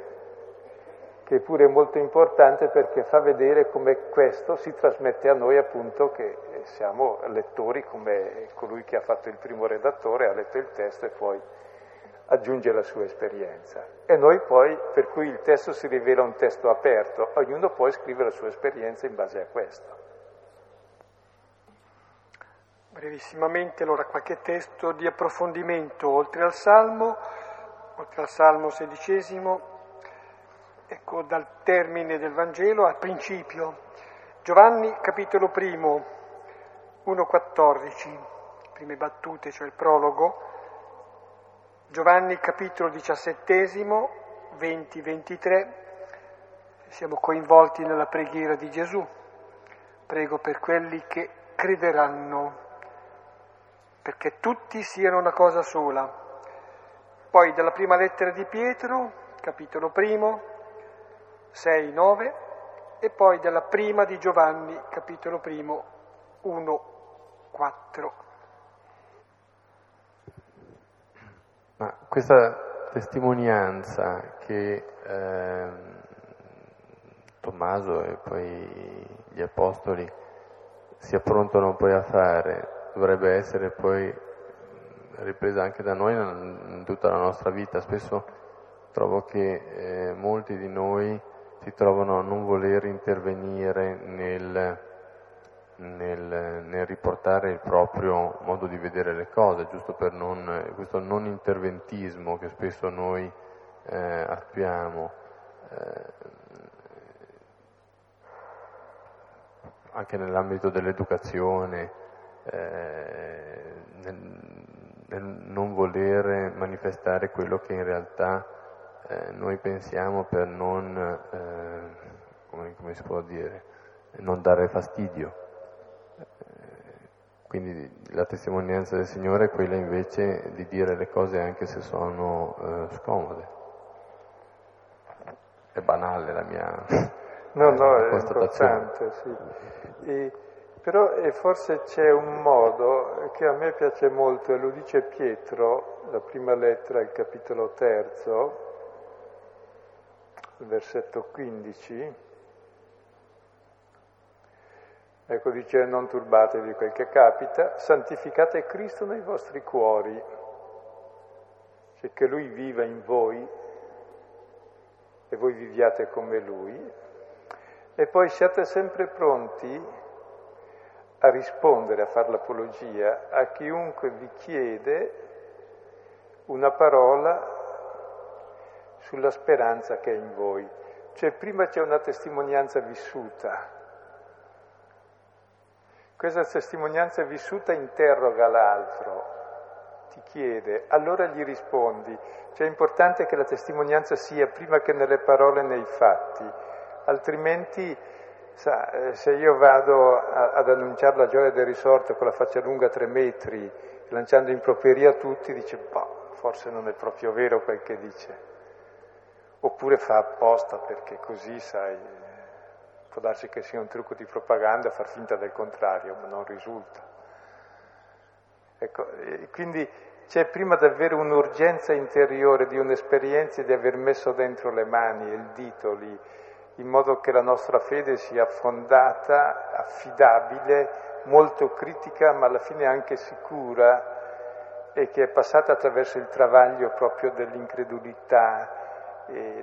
che pure è molto importante perché fa vedere come questo si trasmette a noi appunto che siamo lettori come colui che ha fatto il primo redattore, ha letto il testo e poi aggiunge la sua esperienza. E noi poi, per cui il testo si rivela un testo aperto, ognuno poi scrive la sua esperienza in base a questo. Brevissimamente allora qualche testo di approfondimento oltre al Salmo, oltre al Salmo sedicesimo, ecco dal termine del Vangelo al principio. Giovanni capitolo primo, 1.14, prime battute, cioè il prologo. Giovanni capitolo diciassettesimo, 20-23, siamo coinvolti nella preghiera di Gesù. Prego per quelli che crederanno perché tutti siano una cosa sola. Poi dalla prima lettera di Pietro, capitolo primo, 6, 9, e poi dalla prima di Giovanni, capitolo primo, 1, 4. Ma questa testimonianza che eh, Tommaso e poi gli apostoli si approntano poi a fare dovrebbe essere poi ripresa anche da noi in tutta la nostra vita. Spesso trovo che eh, molti di noi si trovano a non voler intervenire nel, nel, nel, riportare il proprio modo di vedere le cose, giusto per non, questo non interventismo che spesso noi eh, attuiamo. Eh, anche nell'ambito dell'educazione, eh, nel, nel, non voler manifestare quello che in realtà eh, noi pensiamo per non eh, come, come si può dire, non dare fastidio. Quindi la testimonianza del Signore è quella invece di dire le cose anche se sono eh, scomode. È banale la mia No, no, è importante, sì. E, però e forse c'è un modo che a me piace molto, e lo dice Pietro, la prima lettera, il capitolo terzo, versetto 15, Ecco, dice non turbatevi quel che capita, santificate Cristo nei vostri cuori, cioè che Lui viva in voi e voi viviate come Lui, e poi siate sempre pronti a rispondere, a fare l'apologia a chiunque vi chiede una parola sulla speranza che è in voi. Cioè prima c'è una testimonianza vissuta questa testimonianza vissuta interroga l'altro, ti chiede, allora gli rispondi. Cioè è importante che la testimonianza sia prima che nelle parole nei fatti, altrimenti sa, eh, se io vado a, ad annunciare la gioia del risorto con la faccia lunga tre metri, lanciando improperia a tutti, dice, boh, forse non è proprio vero quel che dice. Oppure fa apposta perché così, sai, Può darsi che sia un trucco di propaganda far finta del contrario, ma non risulta. Ecco, quindi c'è prima davvero un'urgenza interiore di un'esperienza di aver messo dentro le mani e il dito lì, in modo che la nostra fede sia fondata, affidabile, molto critica, ma alla fine anche sicura e che è passata attraverso il travaglio proprio dell'incredulità,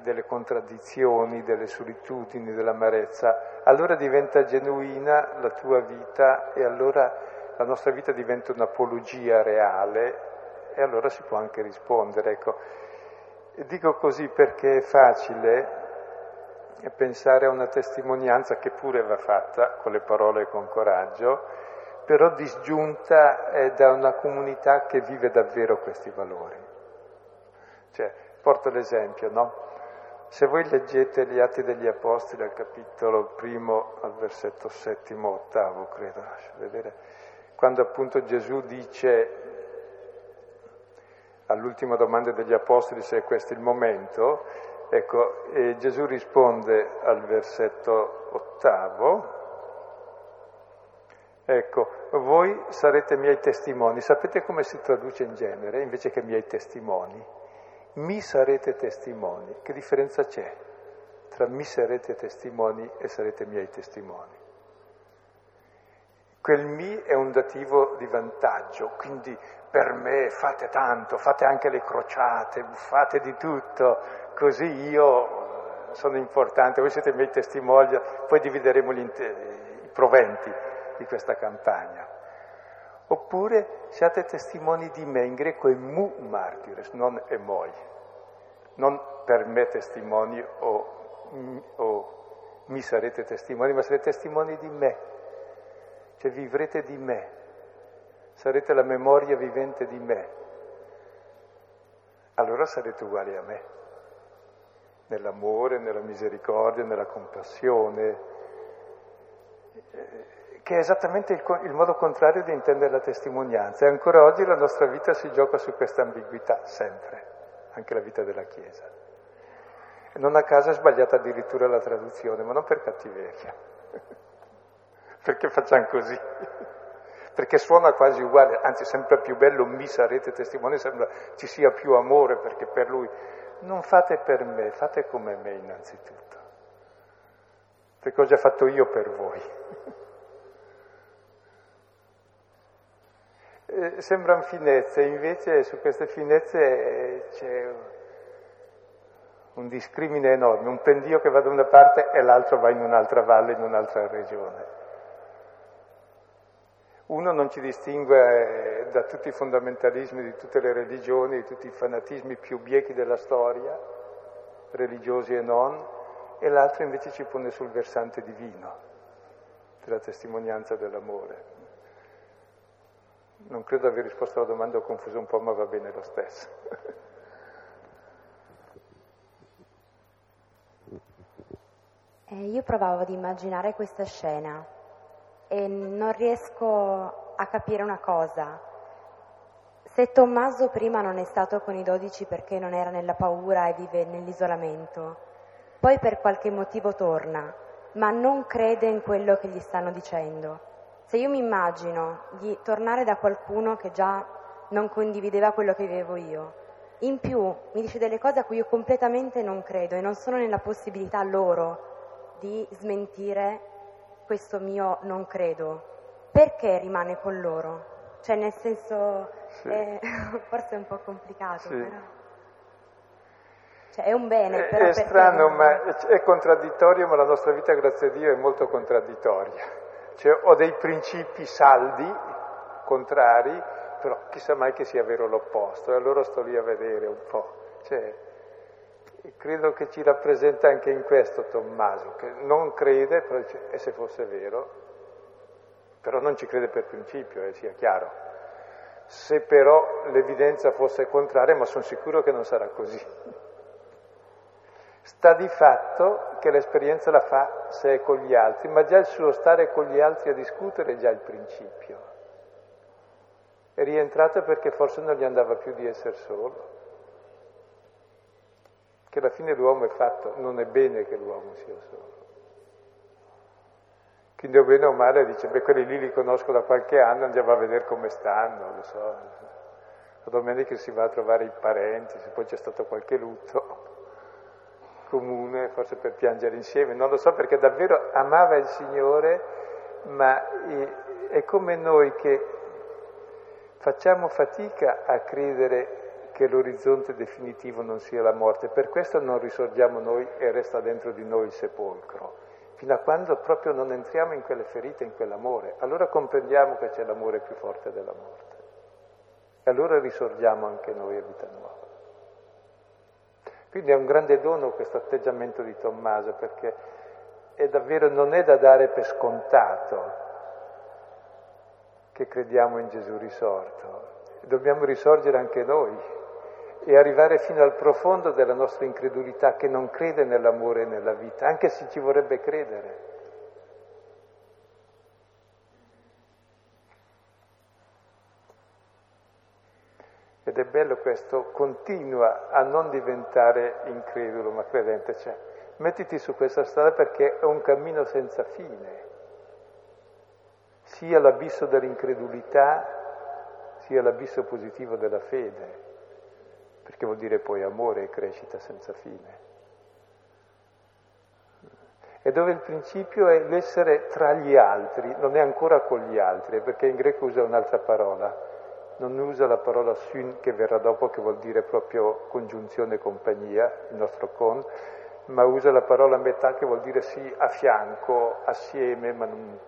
delle contraddizioni, delle solitudini, dell'amarezza, allora diventa genuina la tua vita e allora la nostra vita diventa un'apologia reale e allora si può anche rispondere. Ecco. Dico così perché è facile pensare a una testimonianza che pure va fatta con le parole e con coraggio, però disgiunta da una comunità che vive davvero questi valori. Cioè, Porto l'esempio, no? Se voi leggete gli Atti degli Apostoli al capitolo primo, al versetto settimo, ottavo, credo, lascio vedere, quando appunto Gesù dice all'ultima domanda degli Apostoli se è questo il momento, ecco, e Gesù risponde al versetto ottavo, ecco, voi sarete miei testimoni, sapete come si traduce in genere invece che miei testimoni? mi sarete testimoni. Che differenza c'è tra mi sarete testimoni e sarete miei testimoni? Quel mi è un dativo di vantaggio, quindi per me fate tanto, fate anche le crociate, fate di tutto, così io sono importante, voi siete i miei testimoni, poi divideremo gli, i proventi di questa campagna. Oppure siate testimoni di me, in greco è mu martires, non emoi. Non per me testimoni o, o mi sarete testimoni, ma sarete testimoni di me. Cioè vivrete di me, sarete la memoria vivente di me. Allora sarete uguali a me, nell'amore, nella misericordia, nella compassione che è esattamente il, il, modo contrario di intendere la testimonianza. E ancora oggi la nostra vita si gioca su questa ambiguità, sempre, anche la vita della Chiesa. Non a caso è sbagliata addirittura la traduzione, ma non per cattiveria, perché facciamo così. Perché suona quasi uguale, anzi sempre più bello, mi sarete testimoni, sembra ci sia più amore perché per lui. Non fate per me, fate come me innanzitutto, perché ho già fatto io per voi. eh, sembrano finezze, invece su queste finezze eh, c'è un discrimine enorme, un pendio che va da una parte e l'altro va in un'altra valle, in un'altra regione. Uno non ci distingue eh, da tutti i fondamentalismi di tutte le religioni, di tutti i fanatismi più biechi della storia, religiosi e non, e l'altro invece ci pone sul versante divino, della testimonianza dell'amore. Non credo aver risposto alla domanda, ho confuso un po', ma va bene lo stesso. Eh, io provavo ad immaginare questa scena e non riesco a capire una cosa. Se Tommaso prima non è stato con i dodici perché non era nella paura e vive nell'isolamento, poi per qualche motivo torna, ma non crede in quello che gli stanno dicendo. Se io mi immagino di tornare da qualcuno che già non condivideva quello che vivevo io, in più mi dice delle cose a cui io completamente non credo e non sono nella possibilità loro di smentire questo mio non credo, perché rimane con loro? Cioè nel senso, sì. è, forse è un po' complicato, sì. però... Cioè, è un bene, però... È strano, ma è contraddittorio, ma la nostra vita, grazie a Dio, è molto contraddittoria. Cioè, ho dei principi saldi, contrari, però chissà mai che sia vero l'opposto, e allora sto lì a vedere un po'. Cioè, credo che ci rappresenta anche in questo Tommaso, che non crede, però dice, e se fosse vero, però non ci crede per principio, eh, sia chiaro. Se però l'evidenza fosse contraria, ma sono sicuro che non sarà così. Sta di fatto che l'esperienza la fa se è con gli altri, ma già il suo stare con gli altri a discutere è già il principio. È rientrato perché forse non gli andava più di essere solo. Che alla fine l'uomo è fatto, non è bene che l'uomo sia solo. Quindi o bene o male dice, beh quelli lì li conosco da qualche anno, andiamo a vedere come stanno, lo so. La domenica si va a trovare i parenti, se poi c'è stato qualche lutto comune, forse per piangere insieme, non lo so perché davvero amava il Signore, ma è come noi che facciamo fatica a credere che l'orizzonte definitivo non sia la morte, per questo non risorgiamo noi e resta dentro di noi il sepolcro, fino a quando proprio non entriamo in quelle ferite, in quell'amore, allora comprendiamo che c'è l'amore più forte della morte. E allora risorgiamo anche noi a vita nuova. Quindi è un grande dono questo atteggiamento di Tommaso perché è davvero non è da dare per scontato che crediamo in Gesù risorto, dobbiamo risorgere anche noi e arrivare fino al profondo della nostra incredulità che non crede nell'amore e nella vita, anche se ci vorrebbe credere. Ed è bello questo, continua a non diventare incredulo ma credente, cioè mettiti su questa strada perché è un cammino senza fine, sia l'abisso dell'incredulità, sia l'abisso positivo della fede, perché vuol dire poi amore e crescita senza fine. E dove il principio è l'essere tra gli altri, non è ancora con gli altri, perché in greco usa un'altra parola, non usa la parola syn che verrà dopo, che vuol dire proprio congiunzione compagnia, il nostro con, ma usa la parola metà che vuol dire sì a fianco, assieme, ma non,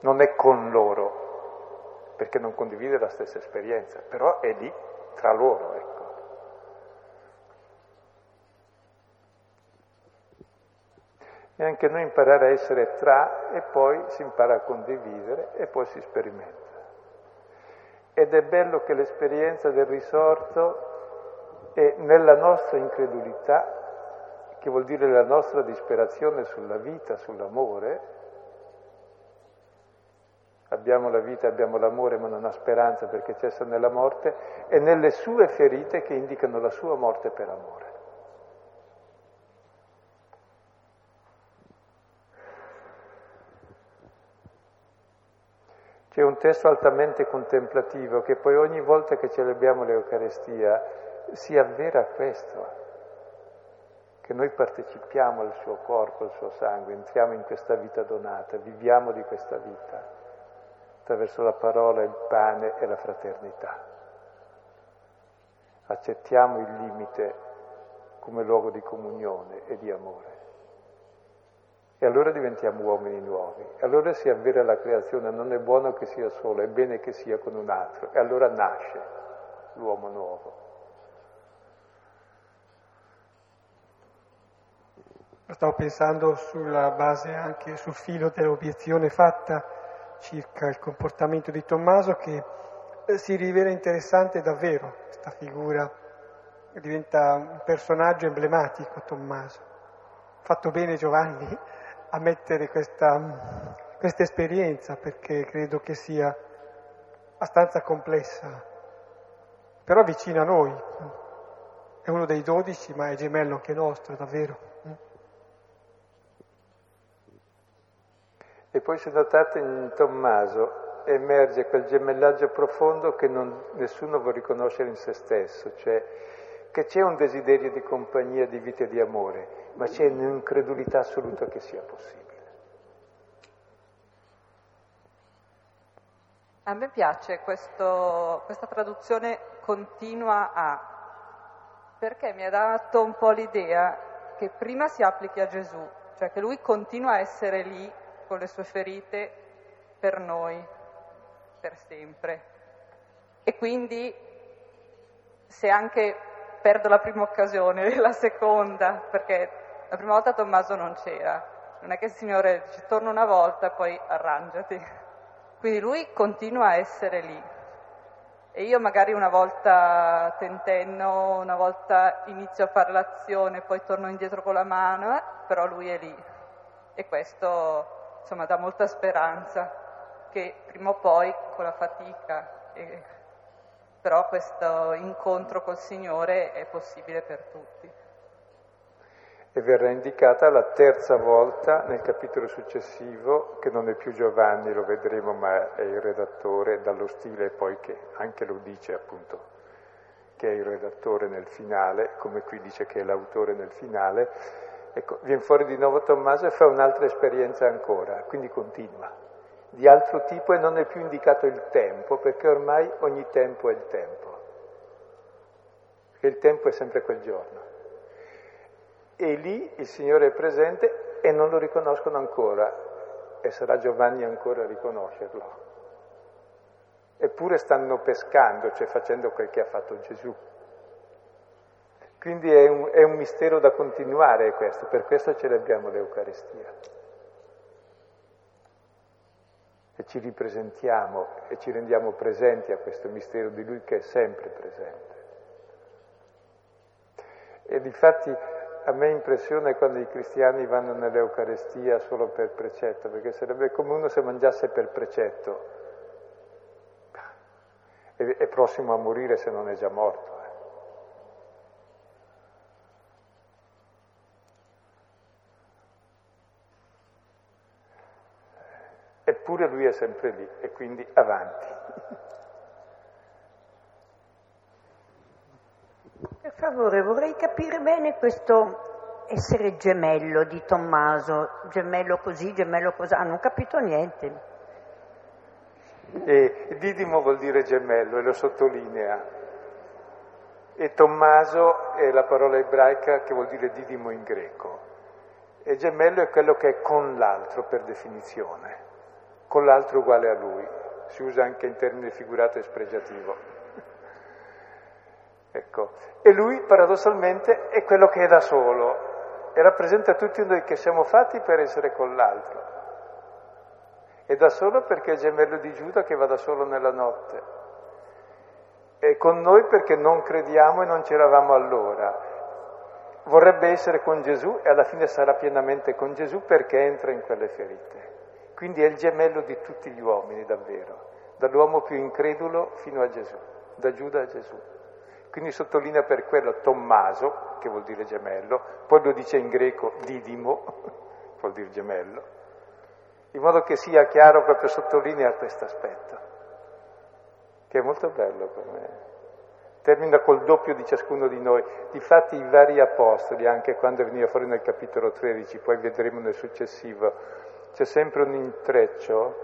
non è con loro, perché non condivide la stessa esperienza, però è lì tra loro, ecco. E anche noi imparare a essere tra e poi si impara a condividere e poi si sperimenta. Ed è bello che l'esperienza del risorto è nella nostra incredulità, che vuol dire la nostra disperazione sulla vita, sull'amore. Abbiamo la vita, abbiamo l'amore, ma non ha speranza perché cessa nella morte, e nelle sue ferite che indicano la sua morte per amore. C'è un testo altamente contemplativo che poi ogni volta che celebriamo l'Eucarestia si avvera questo, che noi partecipiamo al suo corpo, al suo sangue, entriamo in questa vita donata, viviamo di questa vita attraverso la parola, il pane e la fraternità. Accettiamo il limite come luogo di comunione e di amore. E allora diventiamo uomini nuovi. Allora si avvera la creazione, non è buono che sia solo, è bene che sia con un altro. E allora nasce l'uomo nuovo. Stavo pensando sulla base anche sul filo dell'obiezione fatta circa il comportamento di Tommaso che eh, si rivela interessante davvero, questa figura diventa un personaggio emblematico Tommaso. Fatto bene Giovanni a mettere questa, questa esperienza perché credo che sia abbastanza complessa, però vicina a noi. È uno dei dodici, ma è gemello anche nostro, davvero. E poi se notate in Tommaso emerge quel gemellaggio profondo che non, nessuno vuole riconoscere in se stesso, cioè che c'è un desiderio di compagnia, di vita e di amore, ma c'è un'incredulità assoluta che sia possibile. A me piace questo, questa traduzione continua a, perché mi ha dato un po' l'idea che prima si applichi a Gesù, cioè che lui continua a essere lì con le sue ferite per noi, per sempre. E quindi se anche perdo la prima occasione, la seconda, perché la prima volta Tommaso non c'era, non è che il Signore dice torna una volta e poi arrangiati. Quindi lui continua a essere lì. E io magari una volta tentenno, una volta inizio a fare l'azione, poi torno indietro con la mano, però lui è lì. E questo insomma dà molta speranza che prima o poi con la fatica, eh, però questo incontro col Signore è possibile per tutti e verrà indicata la terza volta nel capitolo successivo, che non è più Giovanni, lo vedremo, ma è il redattore, dallo stile poi che anche lo dice appunto, che è il redattore nel finale, come qui dice che è l'autore nel finale. Ecco, viene fuori di nuovo Tommaso e fa un'altra esperienza ancora, quindi continua, di altro tipo e non è più indicato il tempo, perché ormai ogni tempo è il tempo. E il tempo è sempre quel giorno e lì il Signore è presente e non lo riconoscono ancora e sarà Giovanni ancora a riconoscerlo. Eppure stanno pescando, cioè facendo quel che ha fatto Gesù. Quindi è un, è un mistero da continuare questo, per questo celebriamo l'Eucaristia. E ci ripresentiamo e ci rendiamo presenti a questo mistero di Lui che è sempre presente. E difatti a me impressiona quando i cristiani vanno nell'Eucarestia solo per precetto, perché sarebbe come uno se mangiasse per precetto. È prossimo a morire se non è già morto. Eh. Eppure lui è sempre lì e quindi avanti. Per favore, vorrei capire bene questo essere gemello di Tommaso, gemello così, gemello così, ah, non ho capito niente. E Didimo vuol dire gemello e lo sottolinea. E Tommaso è la parola ebraica che vuol dire Didimo in greco. E gemello è quello che è con l'altro per definizione, con l'altro uguale a lui. Si usa anche in termine figurato e spregiativo. Ecco. E lui paradossalmente è quello che è da solo e rappresenta tutti noi che siamo fatti per essere con l'altro. È da solo perché è gemello di Giuda che va da solo nella notte. È con noi perché non crediamo e non c'eravamo allora. Vorrebbe essere con Gesù e alla fine sarà pienamente con Gesù perché entra in quelle ferite. Quindi è il gemello di tutti gli uomini, davvero, dall'uomo più incredulo fino a Gesù, da Giuda a Gesù. Quindi sottolinea per quello Tommaso, che vuol dire gemello, poi lo dice in greco Didimo, vuol dire gemello, in modo che sia chiaro proprio sottolinea questo aspetto, che è molto bello per me. Termina col doppio di ciascuno di noi. Difatti i vari apostoli, anche quando veniva fuori nel capitolo 13, poi vedremo nel successivo, c'è sempre un intreccio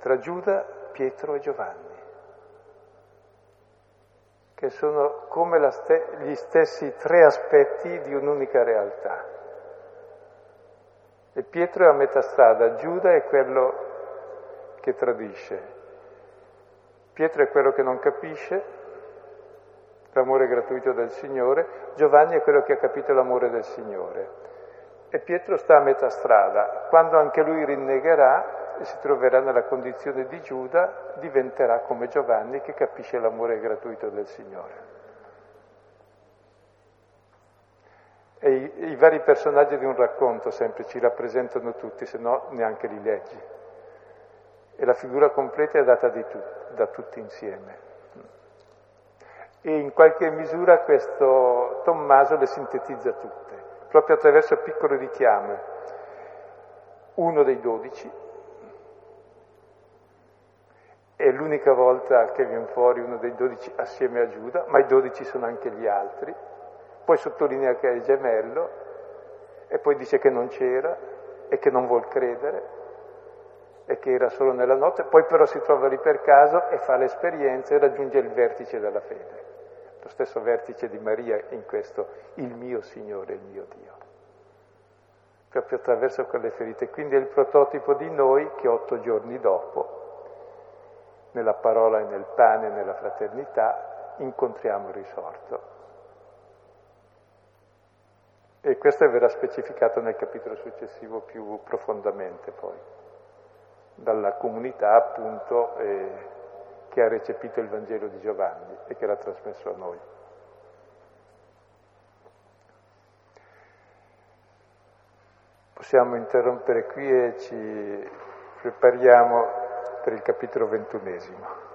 tra Giuda, Pietro e Giovanni che sono come ste- gli stessi tre aspetti di un'unica realtà. E Pietro è a metà strada, Giuda è quello che tradisce, Pietro è quello che non capisce l'amore gratuito del Signore, Giovanni è quello che ha capito l'amore del Signore. E Pietro sta a metà strada, quando anche lui rinnegherà e si troverà nella condizione di Giuda, diventerà come Giovanni che capisce l'amore gratuito del Signore. E i, i, vari personaggi di un racconto sempre ci rappresentano tutti, se no neanche li leggi. E la figura completa è data tu, da tutti insieme. E in qualche misura questo Tommaso le sintetizza tutte, proprio attraverso piccoli richiami. Uno dei dodici, è l'unica volta che viene fuori uno dei dodici assieme a Giuda, ma i dodici sono anche gli altri. Poi sottolinea che è gemello e poi dice che non c'era e che non vuol credere e che era solo nella notte, poi però si trova lì per caso e fa l'esperienza e raggiunge il vertice della fede, lo stesso vertice di Maria in questo, il mio Signore, il mio Dio, proprio attraverso quelle ferite. Quindi è il prototipo di noi che otto giorni dopo nella parola e nel pane e nella fraternità, incontriamo il risorto. E questo verrà specificato nel capitolo successivo più profondamente poi, dalla comunità appunto eh, che ha recepito il Vangelo di Giovanni e che l'ha trasmesso a noi. Possiamo interrompere qui e ci prepariamo per il capitolo ventunesimo.